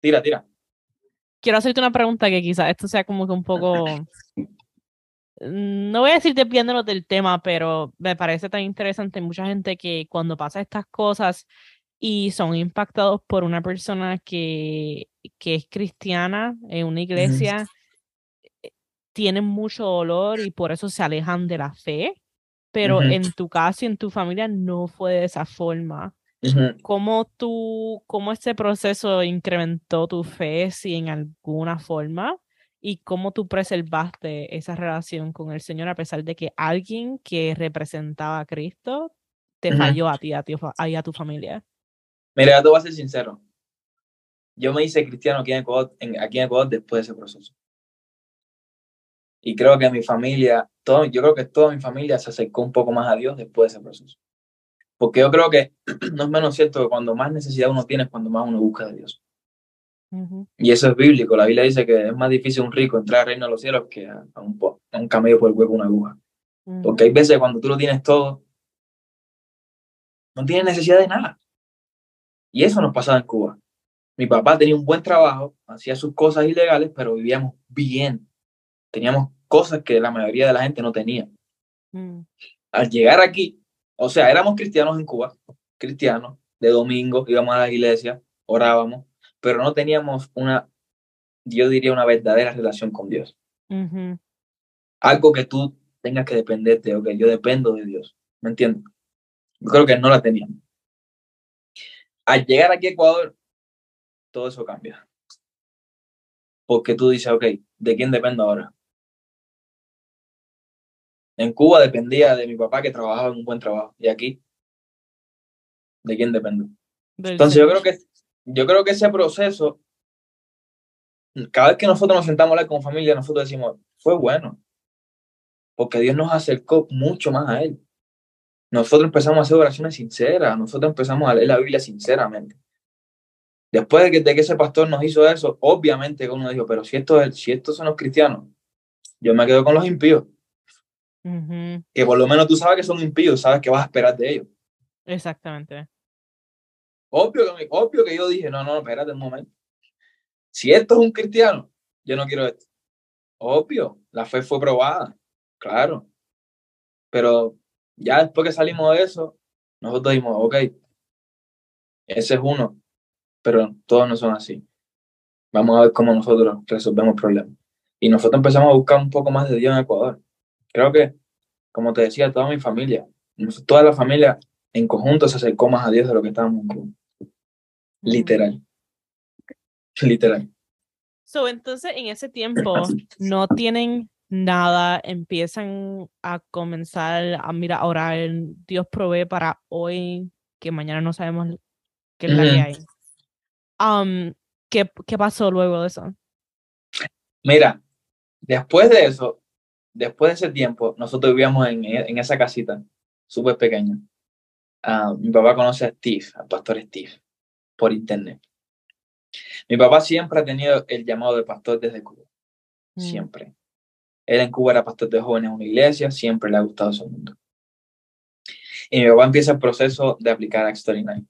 Tira, tira. Quiero hacerte una pregunta que quizás esto sea como que un poco... no voy a decir desviándonos del tema, pero me parece tan interesante. Mucha gente que cuando pasa estas cosas y son impactados por una persona que, que es cristiana en una iglesia, eh, tienen mucho dolor y por eso se alejan de la fe, pero en tu caso y en tu familia no fue de esa forma. ¿Cómo tú, cómo este proceso incrementó tu fe, si en alguna forma? ¿Y cómo tú preservaste esa relación con el Señor a pesar de que alguien que representaba a Cristo te falló a ti, a, ti, a, tu familia? Mira, te voy a ser sincero. Yo me hice cristiano aquí en Ecuador, aquí en Ecuador después de ese proceso. Y creo que mi familia, todo, yo creo que toda mi familia se acercó un poco más a Dios después de ese proceso. Porque yo creo que no es menos cierto que cuando más necesidad uno tiene es cuando más uno busca de Dios. Y eso es bíblico. La Biblia dice que es más difícil un rico entrar al reino de los cielos que a, un, a un camello por el hueco una aguja. Porque hay veces cuando tú lo tienes todo, no tienes necesidad de nada. Y eso nos pasaba en Cuba. Mi papá tenía un buen trabajo, hacía sus cosas ilegales, pero vivíamos bien. Teníamos cosas que la mayoría de la gente no tenía. Mm. Al llegar aquí, o sea, éramos cristianos en Cuba, cristianos, de domingo, íbamos a la iglesia, orábamos, pero no teníamos una, yo diría, una verdadera relación con Dios. Algo que tú tengas que dependerte, ok, yo dependo de Dios, ¿me entiendes? Yo creo que no la teníamos. Al llegar aquí a Ecuador, todo eso cambia. Porque tú dices, ok, ¿de quién dependo ahora? En Cuba dependía de mi papá que trabajaba en un buen trabajo. Y aquí, ¿de quién dependo? Entonces yo creo que yo creo que ese proceso, cada vez que nosotros nos sentamos a hablar con familia, nosotros decimos, fue bueno. Porque Dios nos acercó mucho más a Él. Nosotros empezamos a hacer oraciones sinceras, nosotros empezamos a leer la Biblia sinceramente. Después de que, de que ese pastor nos hizo eso, obviamente uno dijo, pero si, esto es, si estos son los cristianos, yo me quedo con los impíos. Que por lo menos tú sabes que son impíos, sabes que vas a esperar de ellos. Exactamente. Obvio que, obvio que yo dije, no, no, espérate un momento. Si esto es un cristiano, yo no quiero esto. Obvio, la fe fue probada, claro. Pero ya después que salimos de eso, nosotros dijimos, ok, ese es uno, pero todos no son así. Vamos a ver cómo nosotros resolvemos problemas. Y nosotros empezamos a buscar un poco más de Dios en Ecuador creo que, como te decía, toda mi familia, toda la familia en conjunto se acercó más a Dios de lo que estábamos en Literal. Literal. So, entonces, en ese tiempo, no tienen nada, empiezan a comenzar a mirar, ahora Dios provee para hoy, que mañana no sabemos qué es la que hay. Um, ¿qué, ¿Qué pasó luego de eso? Mira, después de eso, después de ese tiempo, nosotros vivíamos en, en esa casita, súper pequeña. Ah, mi papá conoce a Steve, al pastor Steve, por internet. Mi papá siempre ha tenido el llamado de pastor desde Cuba. Mm. Siempre. Él en Cuba era pastor de jóvenes en una iglesia, siempre le ha gustado ese mundo. Y mi papá empieza el proceso de aplicar a Night.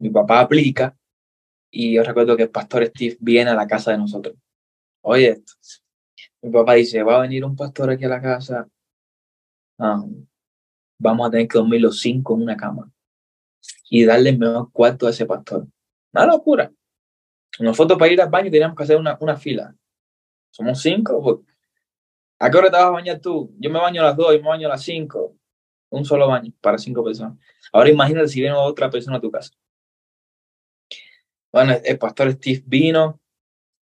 Mi papá aplica y yo recuerdo que el pastor Steve viene a la casa de nosotros. Oye, esto, mi papá dice, va a venir un pastor aquí a la casa, um, vamos a tener que dormir los cinco en una cama y darle el mejor cuarto a ese pastor. Una locura. Nosotros para ir al baño teníamos que hacer una, una fila. Somos cinco. Pues. ¿A qué hora te vas a bañar tú? Yo me baño a las dos y me baño a las cinco. Un solo baño para cinco personas. Ahora imagínate si viene otra persona a tu casa. Bueno, el pastor Steve vino.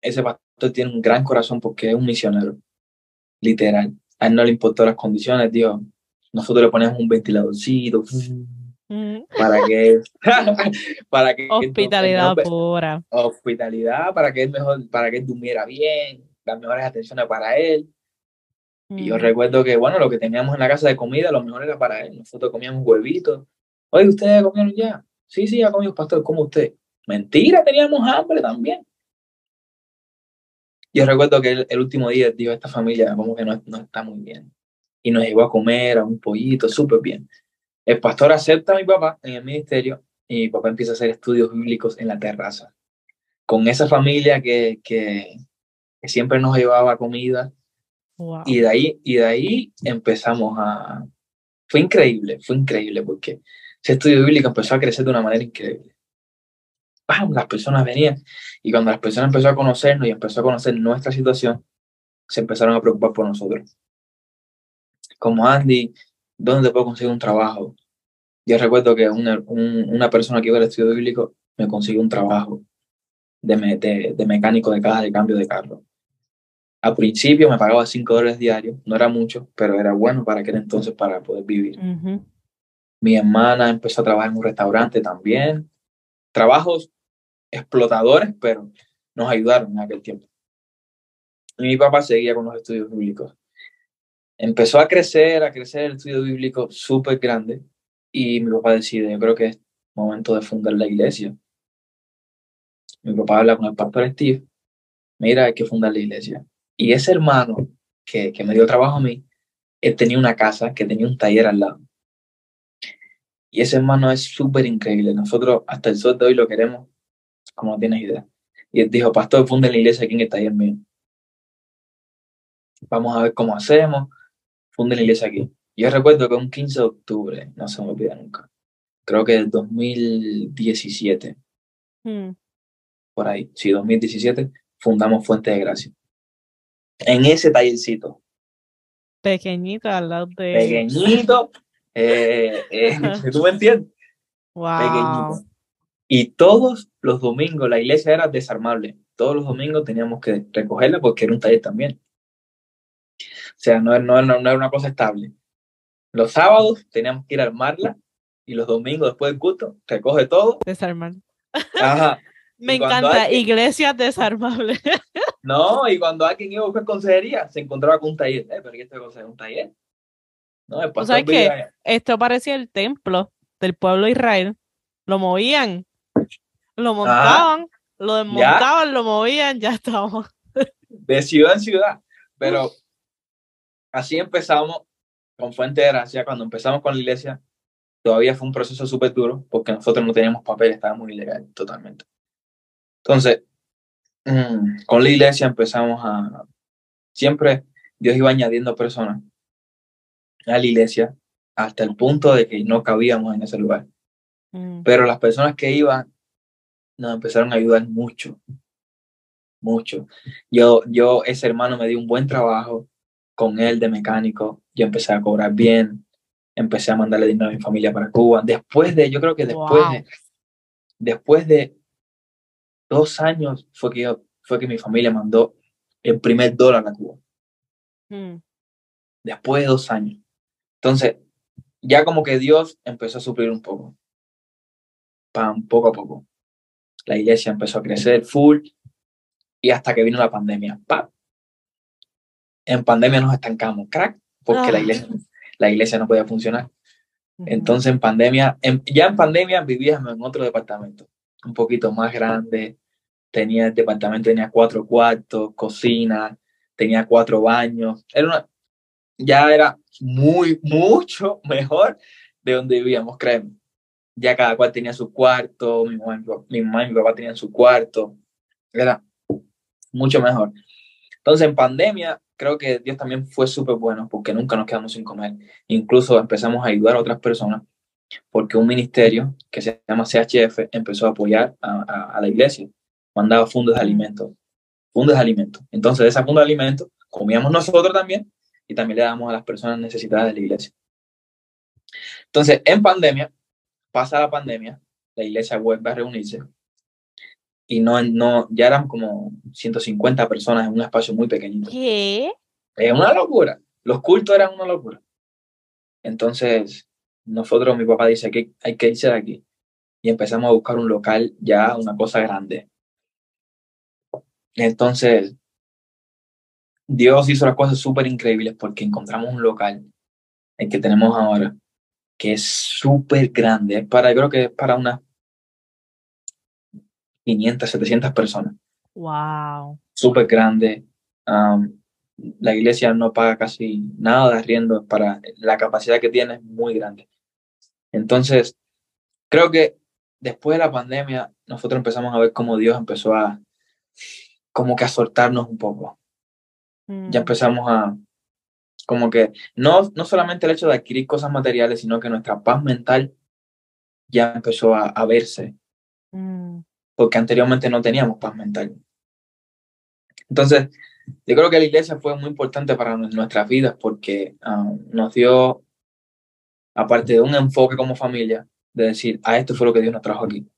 Ese pastor tiene un gran corazón porque es un misionero, literal. A él no le importó las condiciones, Dios. Nosotros le ponemos un ventiladorcito mm. para que para que hospitalidad pura hospitalidad para que él mejor para que él durmiera bien las mejores atenciones para él y yo mm. recuerdo que bueno lo que teníamos en la casa de comida lo mejor era para él nosotros comíamos huevitos oye ustedes comieron ya sí sí ya comimos pastor como usted mentira teníamos hambre también yo recuerdo que el, último día, dijo, esta familia como que no, no, está muy bien. Y nos llevó a comer a un pollito, súper bien. El pastor acepta a mi papá en el ministerio y mi papá empieza a hacer estudios bíblicos en la terraza. Con esa familia que, que, siempre nos llevaba comida. Y, de ahí, y de ahí empezamos a... Fue increíble, fue increíble porque ese estudio bíblico empezó a crecer de una manera increíble. ¡Pam! Las personas venían y cuando las personas empezó a conocernos y empezó a conocer nuestra situación, se empezaron a preocupar por nosotros. Como Andy, ¿dónde puedo conseguir un trabajo? Yo recuerdo que una, una persona que iba al estudio bíblico me consiguió un trabajo de, de, de mecánico de caja de cambio de carro. Al principio me pagaba 5 dólares diarios, no era mucho, pero era bueno para aquel entonces para poder vivir. Mi hermana empezó a trabajar en un restaurante también. Trabajos explotadores, pero nos ayudaron en aquel tiempo. Y mi papá seguía con los estudios bíblicos. Empezó a crecer, a crecer el estudio bíblico súper grande y mi papá decide, yo creo que es momento de fundar la iglesia. Mi papá habla con el pastor Steve, mira, hay que fundar la iglesia. Y ese hermano que, que me dio trabajo a mí, él tenía una casa que tenía un taller al lado. Y ese hermano es súper increíble. Nosotros hasta el sol de hoy lo queremos como no tienes idea. Y él dijo, pastor, funde la iglesia aquí en el taller mío. Vamos a ver cómo hacemos. Funde la iglesia aquí. Yo recuerdo que un 15 de octubre, no se me olvida nunca, creo que el 2017, hmm. por ahí, sí, 2017, fundamos Fuente de Gracia. En ese tallercito. Pequeñito al lado de... Pequeñito. Eh, eh, ¿Tú me entiendes? Wow. Pequeñito. Y todos los domingos la iglesia era desarmable. Todos los domingos teníamos que recogerla porque era un taller también. O sea, no, no, no, era una cosa estable. Los sábados teníamos que ir a armarla y los domingos después del culto recoge todo. Desarmar. Ajá. Me encanta, iglesia desarmable. No, y cuando alguien iba a buscar consejería, se encontraba con un taller. Eh, pero ¿qué esto es un taller? No, o sea que esto parecía el templo del pueblo de Israel. Lo movían lo montaban, lo desmontaban, lo movían, ya estábamos. De ciudad en ciudad. Pero así empezamos con Fuente de Gracia. Cuando empezamos con la iglesia, todavía fue un proceso súper duro porque nosotros no teníamos papel, estábamos ilegal totalmente. Entonces, mm, con la iglesia empezamos a... Siempre Dios iba añadiendo personas a la iglesia hasta el punto de que no cabíamos en ese lugar. Mm. Pero las personas que iban nos empezaron a ayudar mucho, mucho. Yo, yo, ese hermano me dio un buen trabajo con él de mecánico, yo empecé a cobrar bien, empecé a mandarle dinero a mi familia para Cuba. Después de, yo creo que después de, después de dos años fue que, yo, fue que mi familia mandó el primer dólar a Cuba. Hmm. Después de dos años. Entonces, ya como que Dios empezó a suplir un poco. Pam, poco a poco la iglesia empezó a crecer full y hasta que vino la pandemia. En pandemia nos estancamos, crack, porque la, ah. iglesia, la iglesia no podía funcionar. Entonces en pandemia, ya en pandemia vivíamos en otro departamento, un poquito más grande. Tenía el departamento, tenía cuatro cuartos, cocina, tenía cuatro baños. Era una, ya era muy, mucho mejor de donde vivíamos, créeme ya cada cual tenía su cuarto, mi mamá, mi, mamá y mi papá tenían su cuarto, era mucho mejor. Entonces, en pandemia, creo que Dios también fue súper bueno porque nunca nos quedamos sin comer. Incluso empezamos a ayudar a otras personas porque un ministerio que se llama CHF empezó a apoyar a, a, la iglesia, mandaba fondos de alimentos, fundos de alimentos. Entonces, de esa funda de alimentos comíamos nosotros también y también le damos a las personas necesitadas de la iglesia. Entonces, en pandemia, pasa la pandemia, la iglesia vuelve a reunirse y no, no, ya eran como 150 personas en un espacio muy pequeñito. ¿Qué? Es una locura. Los cultos eran una locura. Entonces, nosotros, mi papá dice que hay que irse de aquí. Y empezamos a buscar un local ya, una cosa grande. Entonces, Dios hizo las cosas súper increíbles porque encontramos un local, el que tenemos ahora, que es súper grande. para, creo que es para unas 500, 700 personas. Wow. Súper grande. la iglesia no paga casi nada de arriendo para la capacidad que tiene es muy grande. Entonces, creo que después de la pandemia, nosotros empezamos a ver cómo Dios empezó a, como que a soltarnos un poco. Ya mm. empezamos a, como que no, no solamente el hecho de adquirir cosas materiales, sino que nuestra paz mental ya empezó a, a verse, mm. porque anteriormente no teníamos paz mental. Entonces, yo creo que la iglesia fue muy importante para nuestras vidas porque um, nos dio, aparte de un enfoque como familia, de decir, a ah, esto fue lo que Dios nos trajo aquí.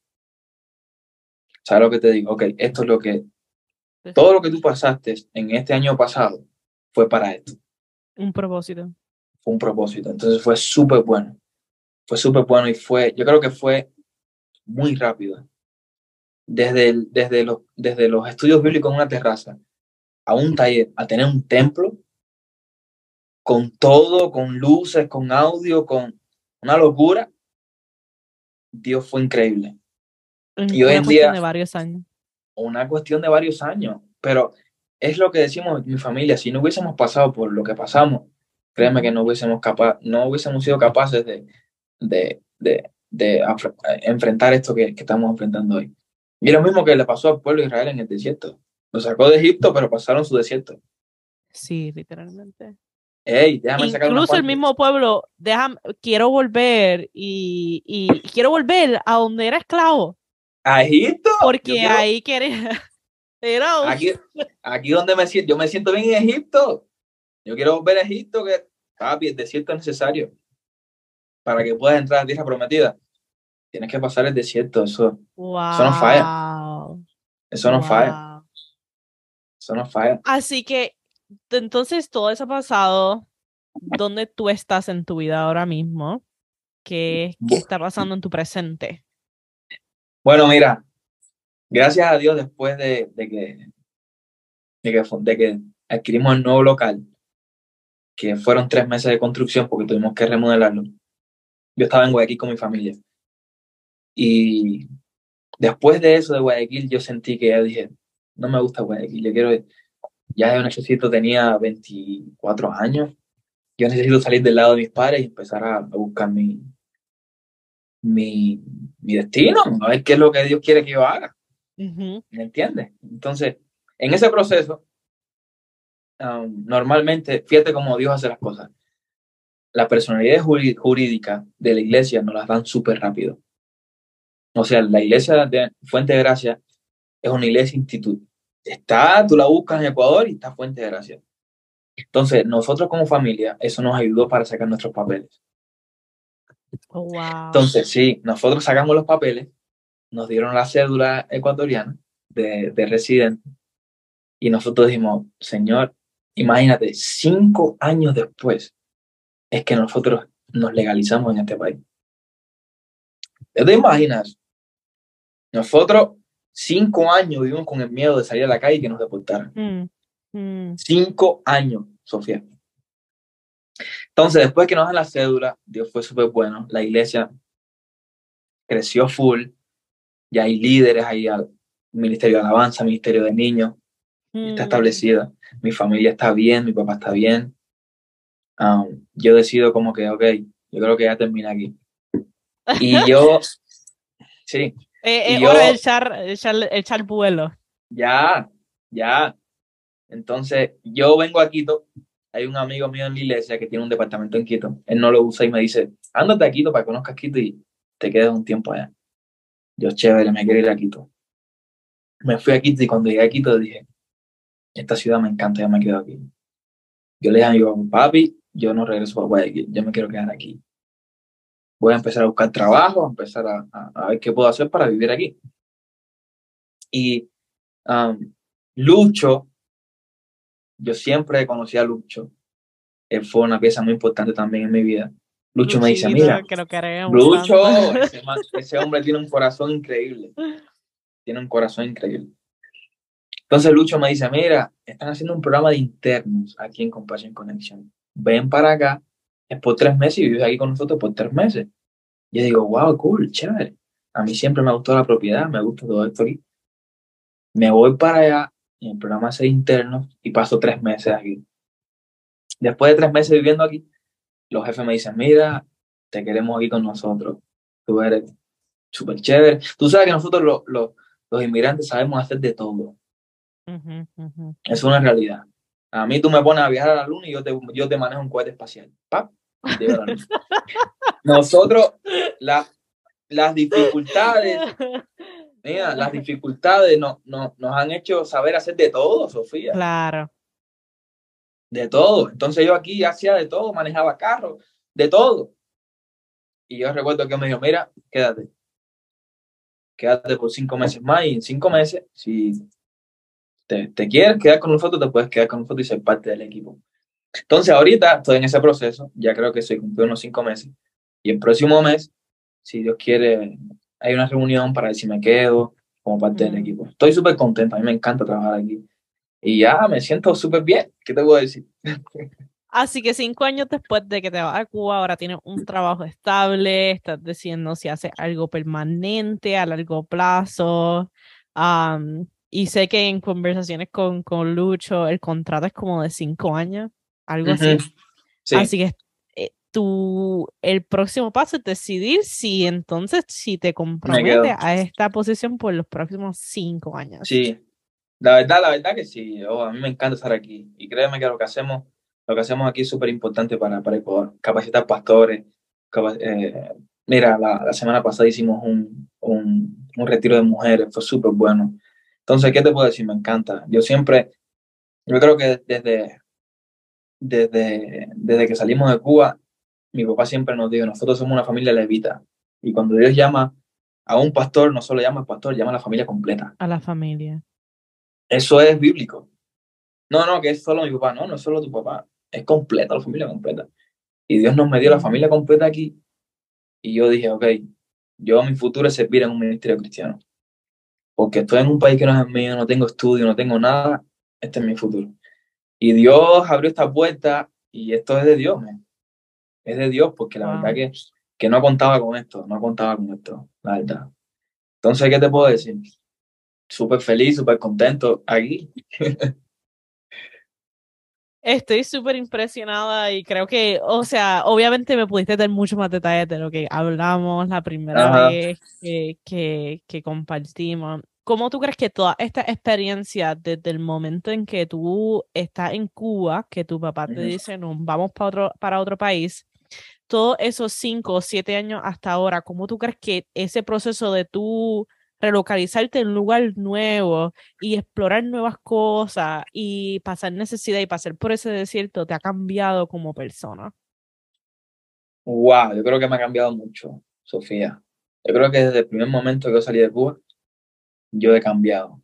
¿Sabes lo que te digo? Ok, esto es lo que, todo lo que tú pasaste en este año pasado fue para esto. Un propósito. Fue un propósito. Entonces fue súper bueno. Fue súper bueno y fue, yo creo que fue muy rápido. Desde, desde, los, desde los estudios bíblicos en una terraza a un taller, a tener un templo con todo, con luces, con audio, con una locura, Dios fue increíble. y hoy en día... de varios años. Una cuestión de varios años, pero es lo que decimos mi familia, si no hubiésemos pasado por lo que pasamos, créeme que no hubiésemos, capaz, no hubiésemos sido capaces de, de, de, de enfrentar esto que, que, estamos enfrentando hoy. Y lo mismo que le pasó al pueblo de Israel en el desierto. Lo sacó de Egipto, pero pasaron su desierto. Sí, literalmente. Ey, déjame sacar Incluso el mismo pueblo, déjame, quiero volver y, y, quiero volver a donde era esclavo. ¿A Egipto? Porque ahí quería. Era aquí, aquí donde me siento, yo me siento bien en Egipto. Yo quiero volver a Egipto, que papi, el desierto es necesario para que puedas entrar a la tierra prometida. Tienes que pasar el desierto, eso, eso no falla. Eso no falla. Eso no falla. Así que, entonces, todo eso ha pasado. ¿Dónde tú estás en tu vida ahora mismo? ¿Qué, qué está pasando en tu presente? Bueno, mira, gracias a Dios, después de, de que, de, que, de adquirimos el nuevo local, que fueron tres meses de construcción porque tuvimos que remodelarlo, yo estaba en Guayaquil con mi familia. Y después de eso de Guayaquil, yo sentí que ya dije, no me gusta Guayaquil, yo quiero, ya yo necesito, tenía 24 años, yo necesito salir del lado de mis padres y empezar a, buscar mi, mi, mi, destino, a ver qué es lo que Dios quiere que yo haga. ¿Me entiendes? Entonces, en ese proceso, um, normalmente, fíjate cómo Dios hace las cosas. La personalidad jurídica de la iglesia nos las dan súper rápido. O sea, la iglesia de Fuente de Gracia es una iglesia instituto. Está, tú la buscas en Ecuador y está Fuente de Gracia. Entonces, nosotros como familia, eso nos ayudó para sacar nuestros papeles. Oh, wow. Entonces, sí, nosotros sacamos los papeles, nos dieron la cédula ecuatoriana de, de residente y nosotros dijimos, Señor, imagínate, cinco años después es que nosotros nos legalizamos en este país. ¿Te imaginas? Nosotros Cinco años vivimos con el miedo de salir a la calle y que nos deportaran. Mm, mm. Cinco años, Sofía. Entonces, después que nos dan la cédula, Dios fue súper bueno. La iglesia creció full. Ya hay líderes, hay al ministerio de alabanza, ministerio de niños. Está mm. establecida. Mi familia está bien, mi papá está bien. Um, yo decido como que, ok, yo creo que ya termina aquí. Y yo, sí, eh, eh, hora de echar, echar, vuelo. Ya, ya. Entonces, yo vengo a Quito. Hay un amigo mío en la iglesia que tiene un departamento en Quito. Él no lo usa y me dice, ándate a Quito para que conozcas Quito y te quedes un tiempo allá. Yo, chévere, me quiero ir a Quito. Me fui a Quito y cuando llegué a Quito dije, esta ciudad me encanta, yo me quedo aquí. Yo le dije a mi papi, yo no regreso a Guayaquil, yo me quiero quedar aquí voy a empezar a buscar trabajo, a empezar a, ver qué puedo hacer para vivir aquí. Y um, Lucho, yo siempre conocí a Lucho, él fue una pieza muy importante también en mi vida. Lucho me dice, mira, Lucho, ese, hombre tiene un corazón increíble, tiene un corazón increíble. Entonces Lucho me dice, mira, están haciendo un programa de internos aquí en Compassion Connection. Ven para acá es por tres meses y vives aquí con nosotros por tres meses. Yo digo, wow, cool, chévere. A mí siempre me gustó la propiedad, me gusta todo esto aquí. Me voy para allá en el programa C interno y paso tres meses aquí. Después de tres meses viviendo aquí, los jefes me dicen, mira, te queremos aquí con nosotros. Tú eres súper chévere. Tú sabes que nosotros los, los, inmigrantes sabemos hacer de todo. Es una realidad. A mí tú me pones a viajar a la luna y yo te, yo te manejo un cohete espacial. ¡Pap! Nosotros, la, las dificultades, mira, las dificultades no, no, nos han hecho saber hacer de todo, Sofía. Claro, de todo. Entonces yo aquí hacía de todo, manejaba carros, de todo. Y yo recuerdo que me dijo, mira, quédate. Quédate por cinco meses más y en cinco meses, si te, te quieres quedar con nosotros, te puedes quedar con nosotros y ser parte del equipo. Entonces ahorita estoy en ese proceso, ya creo que se cumplió unos cinco meses. Y el próximo mes, si Dios quiere, hay una reunión para ver si me quedo como parte del equipo. Estoy súper contento, a mí me encanta trabajar aquí. Y ya me siento súper bien. ¿Qué te puedo decir? Así que cinco años después de que te vas a Cuba, ahora tienes un trabajo estable, estás diciendo si haces algo permanente a largo plazo. y sé que en conversaciones con, con Lucho, el contrato es como de cinco años, algo así. Así que tú, el próximo paso es decidir si entonces, si te comprometes a esta posición por los próximos cinco años. Sí, la verdad, la verdad que sí. Oh, a mí me encanta estar aquí. Y créeme que lo que hacemos, lo que hacemos aquí es súper importante para, para Ecuador. Capacitar pastores. Eh, mira, la, la, semana pasada hicimos un, un, un retiro de mujeres. Fue súper bueno. Entonces, ¿qué te puedo decir? Me encanta. Yo siempre, yo creo que desde, desde, desde que salimos de Cuba, mi papá siempre nos dijo, nosotros somos una familia levita. Y cuando Dios llama a un pastor, no solo llama al pastor, llama a la familia completa. A la familia. Eso es bíblico. No, no, que es solo mi papá. No, no es solo tu papá. Es completa, la familia completa. Y Dios nos me dio la familia completa aquí. Y yo dije, ok, yo mi futuro es servir en un ministerio cristiano. Porque estoy en un país que no es mío, no tengo estudio, no tengo nada. Este es mi futuro. Y Dios abrió esta puerta y esto es de Dios, es de Dios, porque la verdad que, que no contaba con esto, no contaba con esto, la verdad. Entonces, ¿qué te puedo decir? Súper feliz, súper contento aquí. Estoy súper impresionada y creo que, o sea, obviamente me pudiste dar mucho más detalles de lo que hablamos la primera vez que, que, que compartimos. ¿Cómo tú crees que toda esta experiencia desde el momento en que tú estás en Cuba, que tu papá te dice, no, vamos para otro, para otro país, todos esos cinco o siete años hasta ahora, ¿cómo tú crees que ese proceso de tú relocalizarte en un lugar nuevo y explorar nuevas cosas y pasar necesidad y pasar por ese desierto te ha cambiado como persona? Wow, yo creo que me ha cambiado mucho, Sofía. Yo creo que desde el primer momento que yo salí de Cuba, yo he cambiado.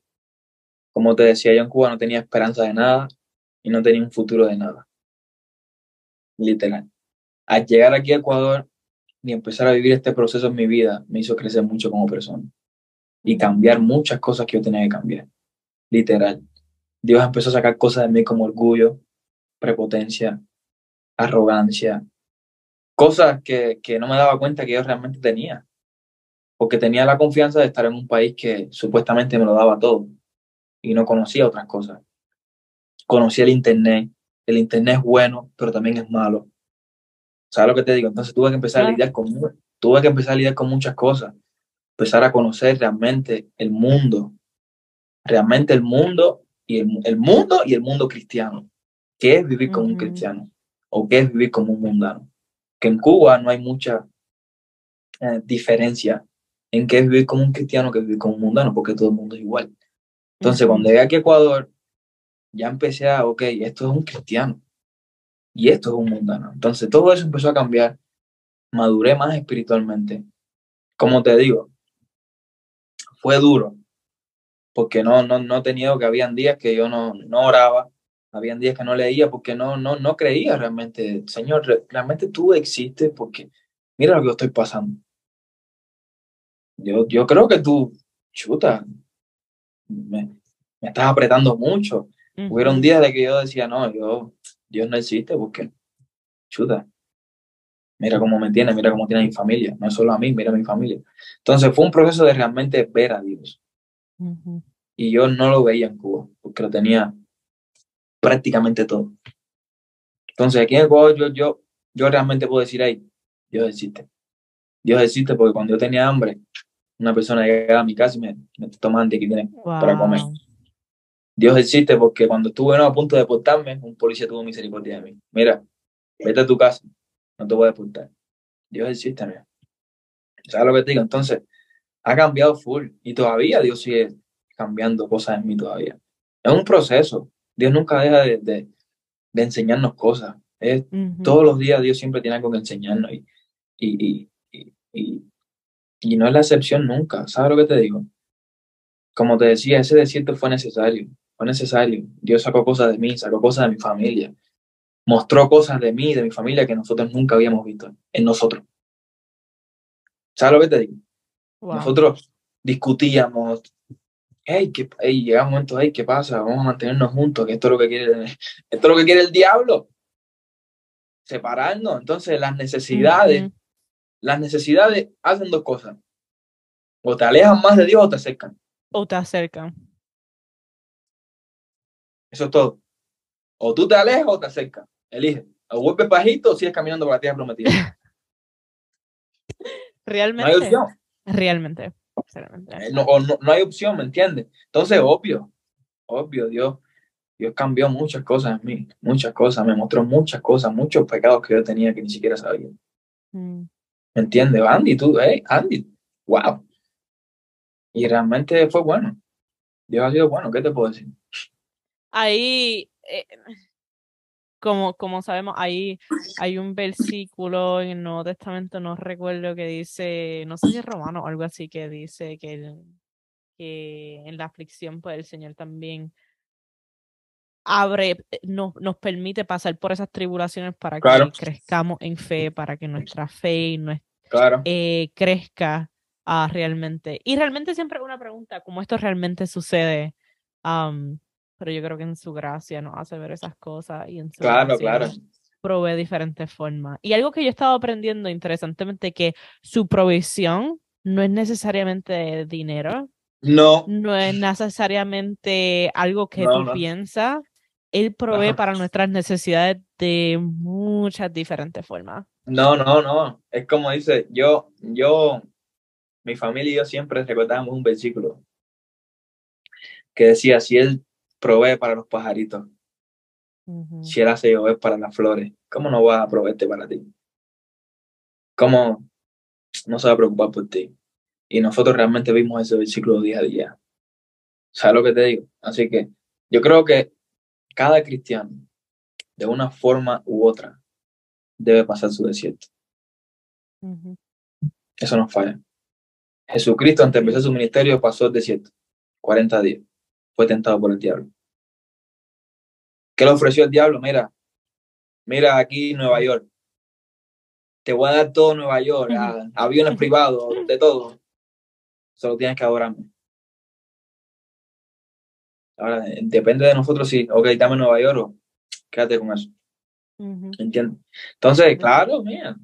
Como te decía, yo en Cuba no tenía esperanza de nada y no tenía un futuro de nada. Literal. Al llegar aquí a Ecuador y empezar a vivir este proceso en mi vida, me hizo crecer mucho como persona y cambiar muchas cosas que yo tenía que cambiar. Literal. Dios empezó a sacar cosas de mí como orgullo, prepotencia, arrogancia, cosas que, que no me daba cuenta que yo realmente tenía porque tenía la confianza de estar en un país que supuestamente me lo daba todo y no conocía otras cosas. Conocía el Internet, el Internet es bueno, pero también es malo. ¿Sabes lo que te digo? Entonces tuve que empezar a lidiar con, tuve que empezar a lidiar con muchas cosas, empezar a conocer realmente el mundo, realmente el mundo y el, mundo y el mundo cristiano. ¿Qué es vivir como un cristiano? ¿O qué es vivir como un mundano? Que en Cuba no hay mucha eh, diferencia en qué es vivir como un cristiano que vivir como un mundano, porque todo el mundo es igual. Entonces, cuando llegué aquí a Ecuador, ya empecé a, ok, esto es un cristiano y esto es un mundano. Entonces, todo eso empezó a cambiar, maduré más espiritualmente. Como te digo, fue duro, porque no, no, no tenía que habían días que yo no, no oraba, habían días que no leía porque no, no, no creía realmente, Señor, realmente tú existes porque mira lo que yo estoy pasando yo, yo creo que tú, chuta, me, me estás apretando mucho. Hubieron días de que yo decía, no, yo, Dios no existe porque, chuta, mira cómo me tiene, mira cómo tiene mi familia, no solo a mí, mira a mi familia. Entonces fue un proceso de realmente ver a Dios. Y yo no lo veía en Cuba, porque lo tenía prácticamente todo. Entonces aquí en Ecuador yo, yo, yo realmente puedo decir, ahí, Dios existe. Dios existe porque cuando yo tenía hambre, una persona llegaba a mi casa y me, me tomaba tiene para comer. Dios existe porque cuando estuve a punto de deportarme, un policía tuvo misericordia de mí. Mira, vete a tu casa, no te voy a deportar. Dios existe, mira. ¿Sabes lo que te digo? Entonces, ha cambiado full y todavía Dios sigue cambiando cosas en mí todavía. Es un proceso. Dios nunca deja de, de enseñarnos cosas. Es. Todos los días Dios siempre tiene algo que enseñarnos y, y, y, y- y no es la excepción nunca. ¿Sabes lo que te digo? Como te decía, ese desierto fue necesario, fue necesario. Dios sacó cosas de mí, sacó cosas de mi familia, mostró cosas de mí, de mi familia que nosotros nunca habíamos visto en nosotros. ¿Sabes lo que te digo? Wow. Nosotros discutíamos, hey, ¿qué, hey, llega un momento, hey, ¿qué pasa? Vamos a mantenernos juntos, que esto es lo que quiere, esto es lo que quiere el diablo. Separarnos. Entonces, las necesidades, las necesidades hacen dos cosas. O te alejan más de Dios o te acercan. O te acercan. Eso es todo. O tú te alejas o te acercas. Elige. O vuelves bajito o sigues caminando por la tierra prometida. No Realmente. hay opción. Realmente. Realmente. Eh, No, o no, no hay opción, ¿me entiendes? Entonces, obvio, obvio, Dios, Dios cambió muchas cosas en mí, muchas cosas, me mostró muchas cosas, muchos pecados que yo tenía que ni siquiera sabía. Mm. ¿Me entiendes? Andy, tú, hey, Andy, wow. Y realmente fue bueno. Dios ha sido bueno, ¿qué te puedo decir? Ahí, eh, como, como sabemos, ahí hay un versículo en el Nuevo Testamento, no recuerdo que dice, no sé si es romano o algo así, que dice que, el- que en la aflicción, pues el Señor también abre, eh, nos, nos permite pasar por esas tribulaciones para que crezcamos en fe, para que nuestra fe y nuestra Claro. eh, crezca ah, realmente. Y realmente siempre una pregunta, ¿cómo esto realmente sucede? Am, pero yo creo que en su gracia nos hace ver esas cosas y en su Claro, gracia claro. provee diferentes formas. Y algo que yo he estado aprendiendo interesantemente, que su provisión no es necesariamente dinero, No, no es necesariamente algo que No, tú no. piensas. Él provee para nuestras necesidades de muchas diferentes formas. no, no, no. Es como dice, yo, yo, mi familia y yo siempre recordábamos un versículo que decía, si Él provee para los pajaritos, si Él hace llover para las flores, ¿cómo no va a proveerte para ti? ¿Cómo no se va a preocupar por ti? Y nosotros realmente vimos ese versículo día a día. ¿Sabes lo que te digo? Así que yo creo que cada cristiano, de una forma u otra, debe pasar su desierto. Eso no falla. Jesucristo, antes de empezar su ministerio, pasó el desierto. 40 días. Fue tentado por el diablo. ¿Qué le ofreció el diablo? Mira, mira aquí Nueva York. Te voy a dar todo Nueva York, Ujú. a- aviones privados, de todo. Solo tienes que adorarme. Ahora, depende de nosotros si, ok, dame Nueva York o quédate con eso. ¿Entiendes? Entonces, claro, mira.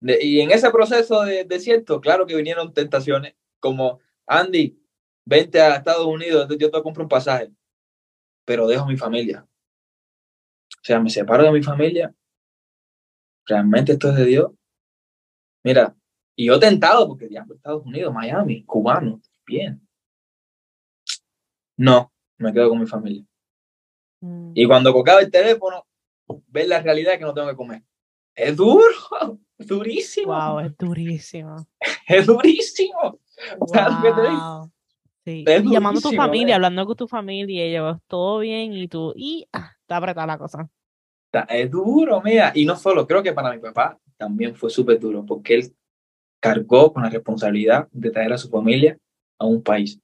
de- y en ese proceso de desierto, claro que vinieron tentaciones como, Andy, vente a Estados Unidos, yo te compro un pasaje, pero dejo mi familia. O sea, me separo de mi familia. ¿Realmente esto es de Dios? Mira, y yo tentado, porque diablo, Estados Unidos, Miami, cubano, bien. No, me quedo con mi familia. Mm. Y cuando colgaba el teléfono, ver la realidad que no tengo que comer. Es duro, es durísimo. Wow, es durísimo. Es durísimo. Wow. Sí. Es Y llamando a tu familia, ¿eh? hablando con tu familia, y llevas todo bien y tú, y ah, está apretada la cosa. Está- Es duro, mira. Y no solo, creo que para mi papá también fue súper duro, porque él cargó con la responsabilidad de traer a su familia a un país.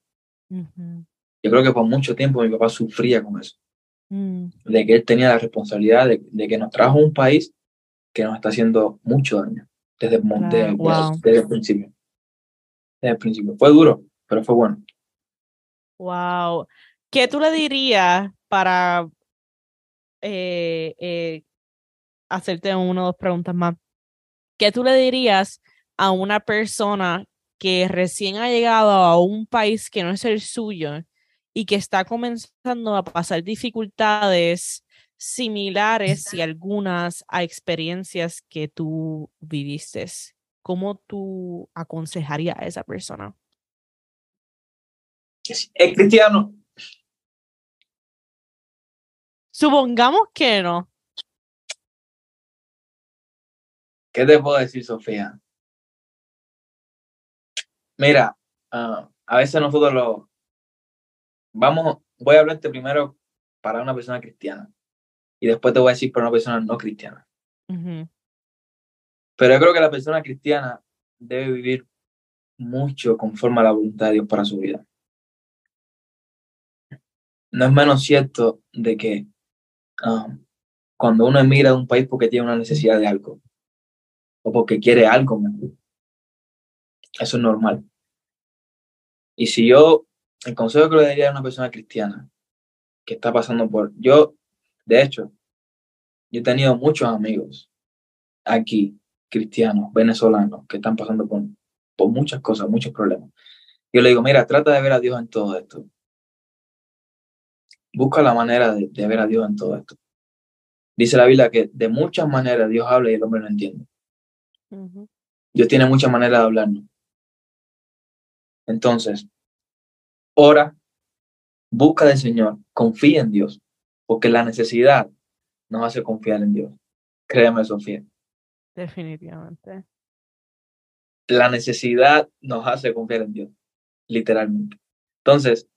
Yo creo que por mucho tiempo mi papá sufría con eso, Mm, de que él tenía la responsabilidad de, de que nos trajo a un país que nos está haciendo mucho daño desde Claro, de- desde el principio. Desde el principio. Fue duro, pero fue bueno. Wow. ¿Qué tú le dirías para eh, eh, hacerte una o dos preguntas más? ¿Qué tú le dirías a una persona que recién ha llegado a un país que no es el suyo y que está comenzando a pasar dificultades similares y algunas a experiencias que tú viviste? ¿Cómo tú aconsejarías a esa persona? Es cristiano. Supongamos que no. ¿Qué te puedo decir, Sofía? Mira, ah, a veces nosotros lo vamos, voy a hablarte primero para una persona cristiana. y después te voy a decir por una persona no cristiana. Pero yo creo que la persona cristiana debe vivir mucho conforme a la voluntad de Dios para su vida. No es menos cierto de que um, cuando uno emigra de un país porque tiene una necesidad de algo o porque quiere algo eso es normal. Y si yo, el consejo que le daría a una persona cristiana que está pasando por, yo, de hecho, yo he tenido muchos amigos aquí, cristianos, venezolanos, que están pasando por, por muchas cosas, muchos problemas. Yo le digo, mira, trata de ver a Dios en todo esto. Busca la manera de, ver a Dios en todo esto. Dice la Biblia que de muchas maneras Dios habla y el hombre no entiende. Dios tiene muchas maneras de hablarnos. Entonces, ora, busca del Señor, confía en Dios, porque la necesidad nos hace confiar en Dios. Créeme, Sofía. Definitivamente. La necesidad nos hace confiar en Dios, literalmente. Entonces,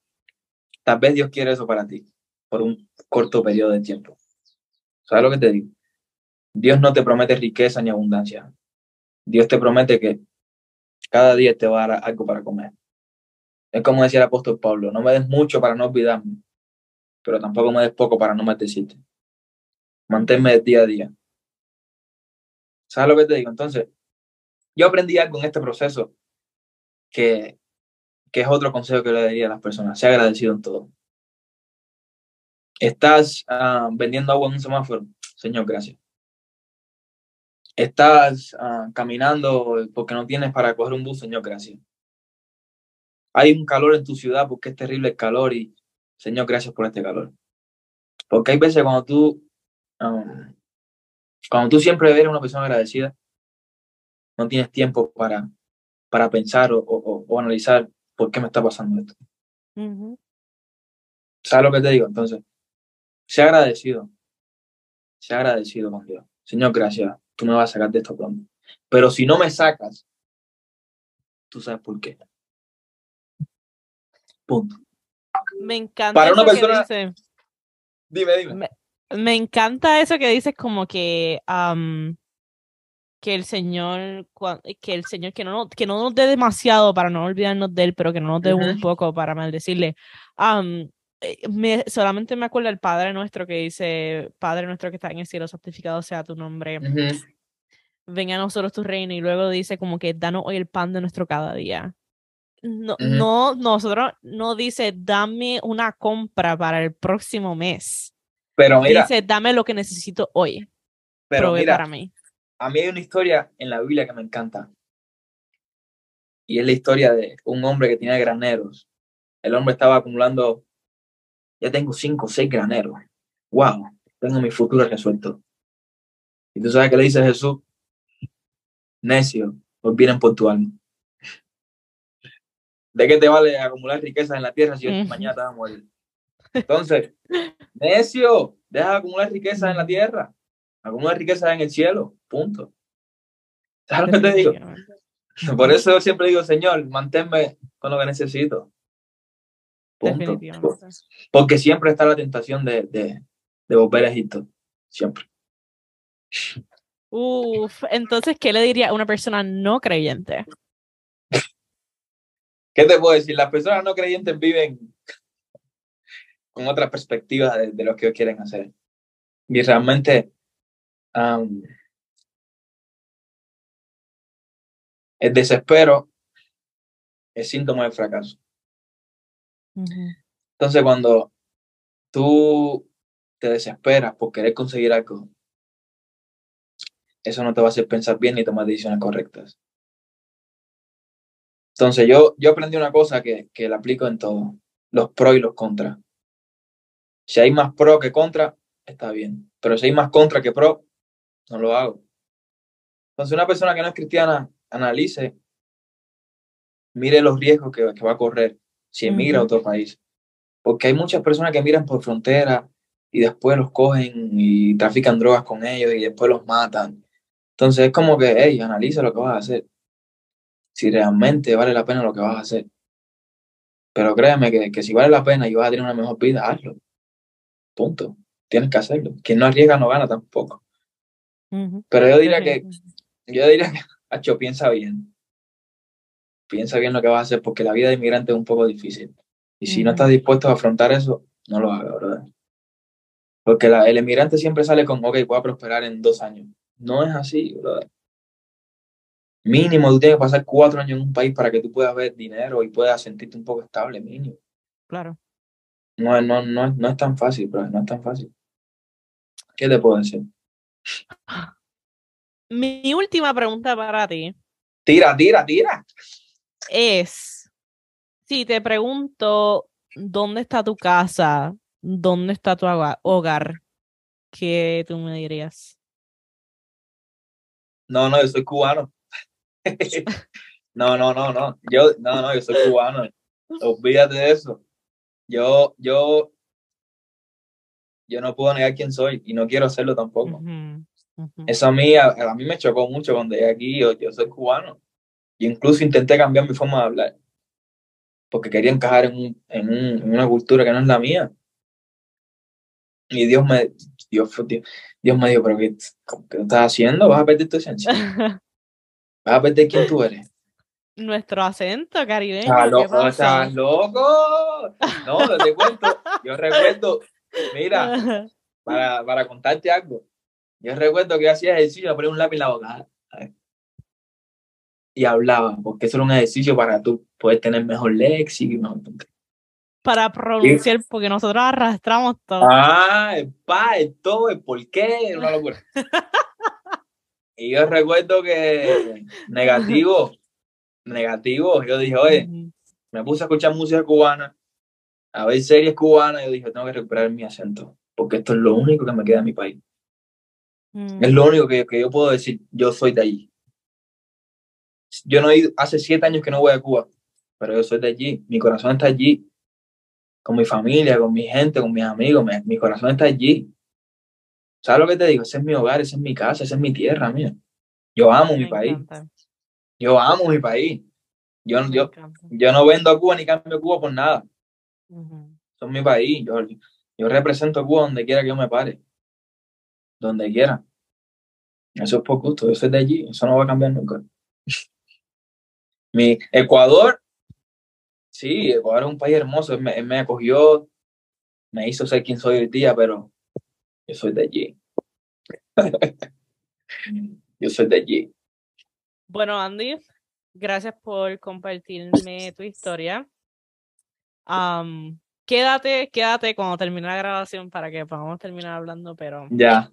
tal vez Dios quiere eso para ti, por un corto periodo de tiempo. ¿Sabes lo que te digo? Dios no te promete riqueza ni abundancia. Dios te promete que cada día te va a dar algo para comer. Es como decía el apóstol Pablo, no me des mucho para no olvidarme, pero tampoco me des poco para no maldecirte. Manténme día a día. ¿Sabes lo que te digo? Entonces, yo aprendí algo en este proceso que, que es otro consejo que le daría a las personas. Sea agradecido en todo. Estás ah, vendiendo agua en un semáforo. Señor, gracias. Estás ah, caminando porque no tienes para coger un bus. Señor, gracias. Hay un calor en tu ciudad porque es terrible el calor y, Señor, gracias por este calor. Porque hay veces cuando tú Um, cuando tú siempre eres una persona agradecida, no tienes tiempo para, para pensar o, o, analizar por qué me está pasando esto. ¿Sabes lo que te digo? Entonces, sea agradecido. Sea agradecido con Dios. Señor, gracias. Tú me vas a sacar de esto pronto. Pero si no me sacas, tú sabes por qué. Punto. Me encanta. Para una persona. Dime, dime me encanta eso que dices como que que el Señor que el Señor que no que no nos dé demasiado para no olvidarnos de él, pero que no nos dé un poco para maldecirle. Um, me, solamente me acuerdo el Padre nuestro que dice, Padre nuestro que está en el cielo, santificado sea tu nombre. Venga a nosotros tu reino y luego dice como que danos hoy el pan de nuestro cada día. No, no, nosotros no dice dame una compra para el próximo mes. Pero mira. Dice, dame lo que necesito hoy. Pero mira, para mí. A mí hay una historia en la Biblia que me encanta. Y es la historia de un hombre que tiene graneros. El hombre estaba acumulando, ya tengo cinco o seis graneros. ¡Wow! Tengo mi futuro resuelto. Y tú sabes que le dice Jesús, necio, vienen por tu alma. ¿De qué te vale acumular riquezas en la tierra si mañana te vas a morir? Entonces, necio, deja de acumular riqueza en la tierra, acumula riqueza en el cielo, punto. ¿Sabes lo que te digo? Por eso yo siempre digo, Señor, manténme con lo que necesito. Punto. Porque siempre está la tentación de, de, de volver a Egipto. Siempre. Uf, entonces, ¿qué le diría a una persona no creyente? ¿Qué te puedo decir? Las personas no creyentes viven con otra perspectiva de, lo que quieren hacer. Y realmente el desespero es síntoma de fracaso. Entonces, cuando tú te desesperas por querer conseguir algo, eso no te va a hacer pensar bien ni tomar decisiones correctas. Entonces, yo, yo aprendí una cosa que, que la aplico en todo, los pros y los contras. Si hay más pro que contra, está bien. Pero si hay más contra que pro, no lo hago. Entonces, una persona que no es cristiana, analice, mire los riesgos que, va a correr si emigra a otro país. Porque hay muchas personas que miran por frontera y después los cogen y trafican drogas con ellos y después los matan. Entonces es como que, hey, analiza lo que vas a hacer. Si realmente vale la pena lo que vas a hacer. Pero créeme que, que si vale la pena y vas a tener una mejor vida, hazlo. Punto. tienes que hacerlo. Quien no arriesga no gana tampoco. Pero yo diría que, yo diría que, Hacho, piensa bien. Piensa bien lo que vas a hacer porque la vida de inmigrante es un poco difícil. Y si no estás dispuesto a afrontar eso, no lo hagas, ¿verdad? Porque la, el inmigrante siempre sale con, ok, voy a prosperar en dos años. No es así, ¿verdad? Mínimo, tú tienes que pasar cuatro años en un país para que tú puedas ver dinero y puedas sentirte un poco estable, mínimo. Claro. No, no, no, no es tan fácil, bro, no es tan fácil. ¿Qué te puedo decir? Mi última pregunta para ti. Tira, tira, tira. Es, si te pregunto, ¿dónde está tu casa? ¿Dónde está tu hogar? ¿Qué tú me dirías? No, no, yo soy cubano. no, no, no, no. Yo, no, no, yo soy cubano. Olvídate de eso. Yo, yo, yo no puedo negar quién soy y no quiero hacerlo tampoco. Eso a mí, a, mí me chocó mucho cuando llegué aquí. Yo, yo soy cubano. Yo incluso intenté cambiar mi forma de hablar porque quería encajar en, un, en, un, en una cultura que no es la mía. Y Dios me, Dios, Dios, me dijo, pero ¿qué, ¿qué estás haciendo? ¿Vas a perder tu esencia? ¿Vas a perder quién tú eres? Nuestro acento caribeño. ¿Estás loco? ¿Estás loco? No, te cuento. Yo recuerdo, mira, para, para contarte algo. Yo recuerdo que hacía ejercicio, ponía un lápiz en la boca. Y hablaba, porque eso era un ejercicio para tú poder tener mejor léxico. Para pronunciar, porque nosotros arrastramos todo. Ah, el pa, el todo, el por qué, una locura. y yo recuerdo que negativo, negativo, yo dije, oye, me puse a escuchar música cubana, a ver series cubanas, yo dije, tengo que recuperar mi acento, porque esto es lo único que me queda en mi país. Es lo único que, que, yo puedo decir, yo soy de allí. Yo no he ido, hace siete años que no voy a Cuba, pero yo soy de allí, mi corazón está allí, con mi familia, con mi gente, con mis amigos, mi, corazón está allí. ¿Sabes lo que te digo? Ese es mi hogar, esa es mi casa, esa es mi tierra, mía. Yo amo mi país. Yo amo mi país. Yo, yo, yo, no vendo a Cuba ni cambio a Cuba por nada. Son mi país. Yo, yo represento a Cuba donde quiera que yo me pare. Donde quiera. Eso es por gusto. Yo soy de allí. Eso no va a cambiar nunca. mi Ecuador, sí, Ecuador es un país hermoso. Él me, él me acogió, me hizo ser quien soy hoy día, pero yo soy de allí. yo soy de allí. Bueno, Andy, gracias por compartirme tu historia. Um, quédate, quédate cuando termine la grabación para que podamos terminar hablando, pero ya.